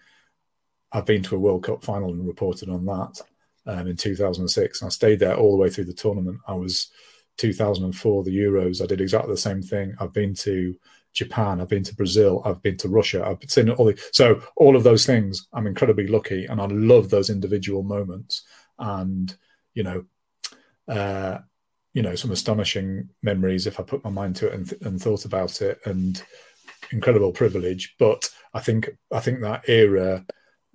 I've been to a World Cup final and reported on that um, in 2006. And I stayed there all the way through the tournament. I was 2004, the Euros. I did exactly the same thing. I've been to Japan. I've been to Brazil. I've been to Russia. I've seen all the so all of those things. I'm incredibly lucky, and I love those individual moments. And you know, uh, you know, some astonishing memories if I put my mind to it and, th- and thought about it, and incredible privilege. But I think I think that era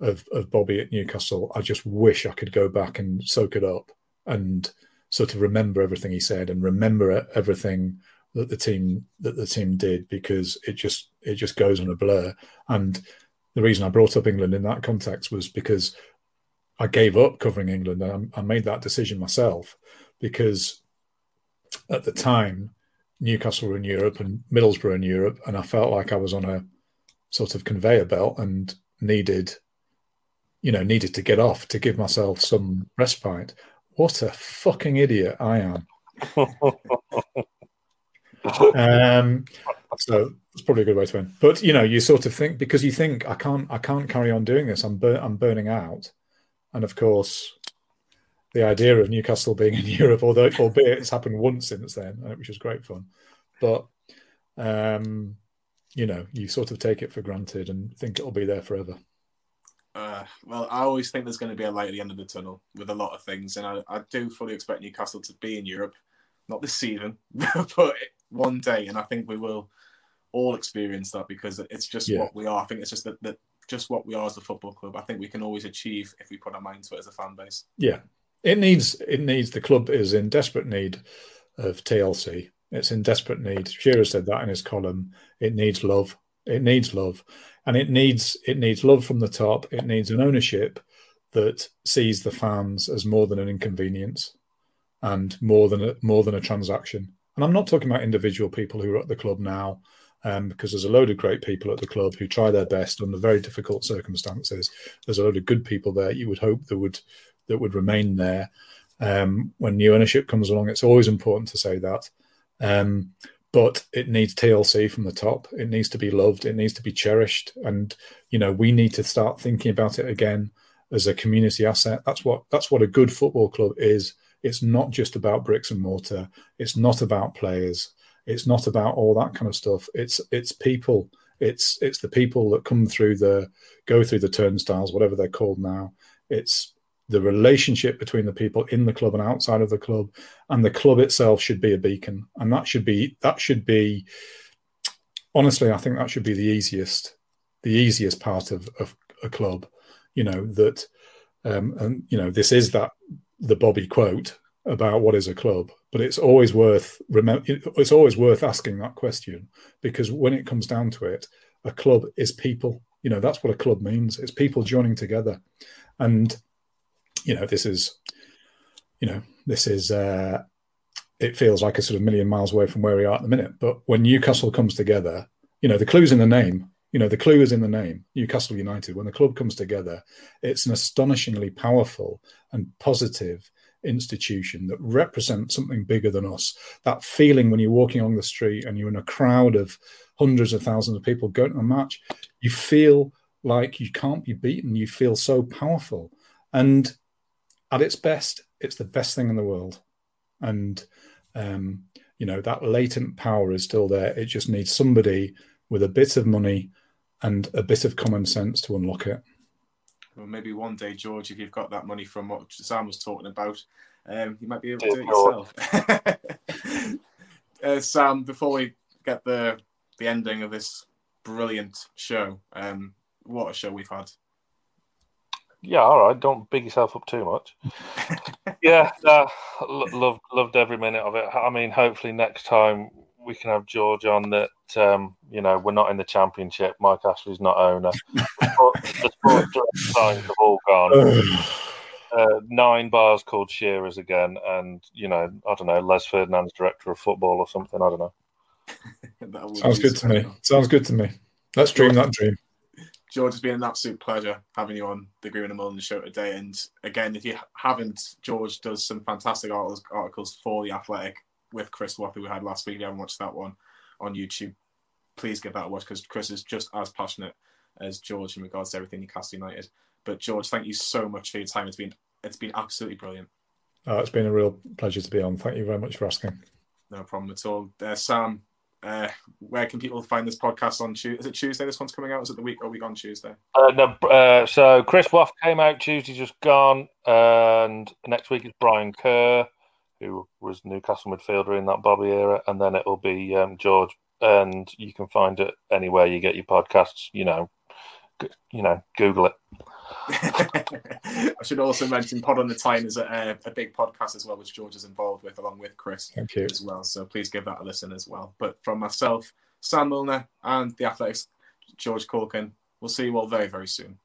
of, of Bobby at Newcastle, I just wish I could go back and soak it up and sort of remember everything he said and remember everything that the team that the team did because it just it just goes on a blur. And the reason I brought up England in that context was because I gave up covering England and I, I made that decision myself because at the time Newcastle were in Europe and Middlesbrough in Europe, and I felt like I was on a sort of conveyor belt and needed you know, needed to get off to give myself some respite. what a fucking idiot I am. um, so it's probably a good way to end. But you know, you sort of think because you think I can't, I can't carry on doing this. I'm, bur- I'm burning out, and of course, the idea of Newcastle being in Europe, although albeit it's happened once since then, which was great fun, but um, you know, you sort of take it for granted and think it'll be there forever. Uh, well, I always think there's going to be a light at the end of the tunnel with a lot of things, and I, I do fully expect Newcastle to be in Europe, not this season, but one day, and I think we will all experience that because it's just Yeah. what we are. I think it's just that, that just what we are as a football club. I think we can always achieve if we put our mind to it as a fan base. Yeah, it needs it needs the club is in desperate need of TLC. It's in desperate need. Shearer said that in his column. It needs love. It needs love, and it needs it needs love from the top. It needs an ownership that sees the fans as more than an inconvenience and more than a, more than a transaction. And I'm not talking about individual people who are at the club now, um, because there's a load of great people at the club who try their best under very difficult circumstances. There's a load of good people there. You would hope that would that would remain there um, when new ownership comes along. It's always important to say that. Um, but it needs TLC from the top. It needs to be loved. It needs to be cherished. And you know, we need to start thinking about it again as a community asset. That's what that's what a good football club is. It's not just about bricks and mortar. It's not about players. It's not about all that kind of stuff. It's it's people. It's it's the people that come through the go through the turnstiles, whatever they're called now. It's the relationship between the people in the club and outside of the club, and the club itself should be a beacon. And that should be that should be honestly, I think that should be the easiest the easiest part of, of a club. You know that, um, and you know this is that the Bobby quote about what is a club, but it's always worth remember. It's always worth asking that question because when it comes down to it, a club is people. You know that's what a club means. It's people joining together, and you know this is, you know this is. Uh, it feels like a sort of million miles away from where we are at the minute. But when Newcastle comes together, you know the clue's in the name. You know the clue is in the name. Newcastle United. When the club comes together, it's an astonishingly powerful and positive institution that represents something bigger than us. That feeling when you're walking along the street and you're in a crowd of hundreds of thousands of people going to a match, you feel like you can't be beaten. You feel so powerful. And at its best, it's the best thing in the world. And, um, you know, that latent power is still there. It just needs somebody with a bit of money and a bit of common sense to unlock it. Well, maybe one day, George, if you've got that money from what Sam was talking about, um, you might be able to do it yourself. uh, Sam, before we get the the ending of this brilliant show, um, what a show we've had. Yeah, all right. Don't big yourself up too much. yeah, uh, lo- loved loved every minute of it. I mean, hopefully next time we can have George on. That um, you know, we're not in the championship. Mike Ashley's not owner. the sports signs have all gone. Uh, nine bars called Shearers again, and you know, I don't know, Les Ferdinand's director of football or something. I don't know. That Sounds good to me. Sounds good to me. Let's dream that dream. George, it's been an absolute pleasure having you on the Green and Mulliner show today. And again, if you haven't, George does some fantastic articles, for The Athletic with Chris Waugh, we had last week. If you haven't watched that one on YouTube, please give that a watch because Chris is just as passionate as George in regards to everything Newcastle United. But George, thank you so much for your time. It's been it's been absolutely brilliant. Uh, it's been a real pleasure to be on. Thank you very much for asking. No problem at all. Uh, Sam, uh, where can people find this podcast on Tuesday? Is it Tuesday? This one's coming out. Is it the week or week on Tuesday? Uh, no, uh, so Chris Waugh came out Tuesday, just gone, and next week is Brian Kerr, who was Newcastle midfielder in that Bobby era, and then it'll be um, George. And you can find it anywhere you get your podcasts. You know, you know, Google it. I should also mention Pod on the Tyne is a, a big podcast as well, which George is involved with along with Chris Thank you. as well. So please give that a listen as well. But from myself, Sam Mulliner, and the Athletics, George Caulkin, we'll see you all very, very soon.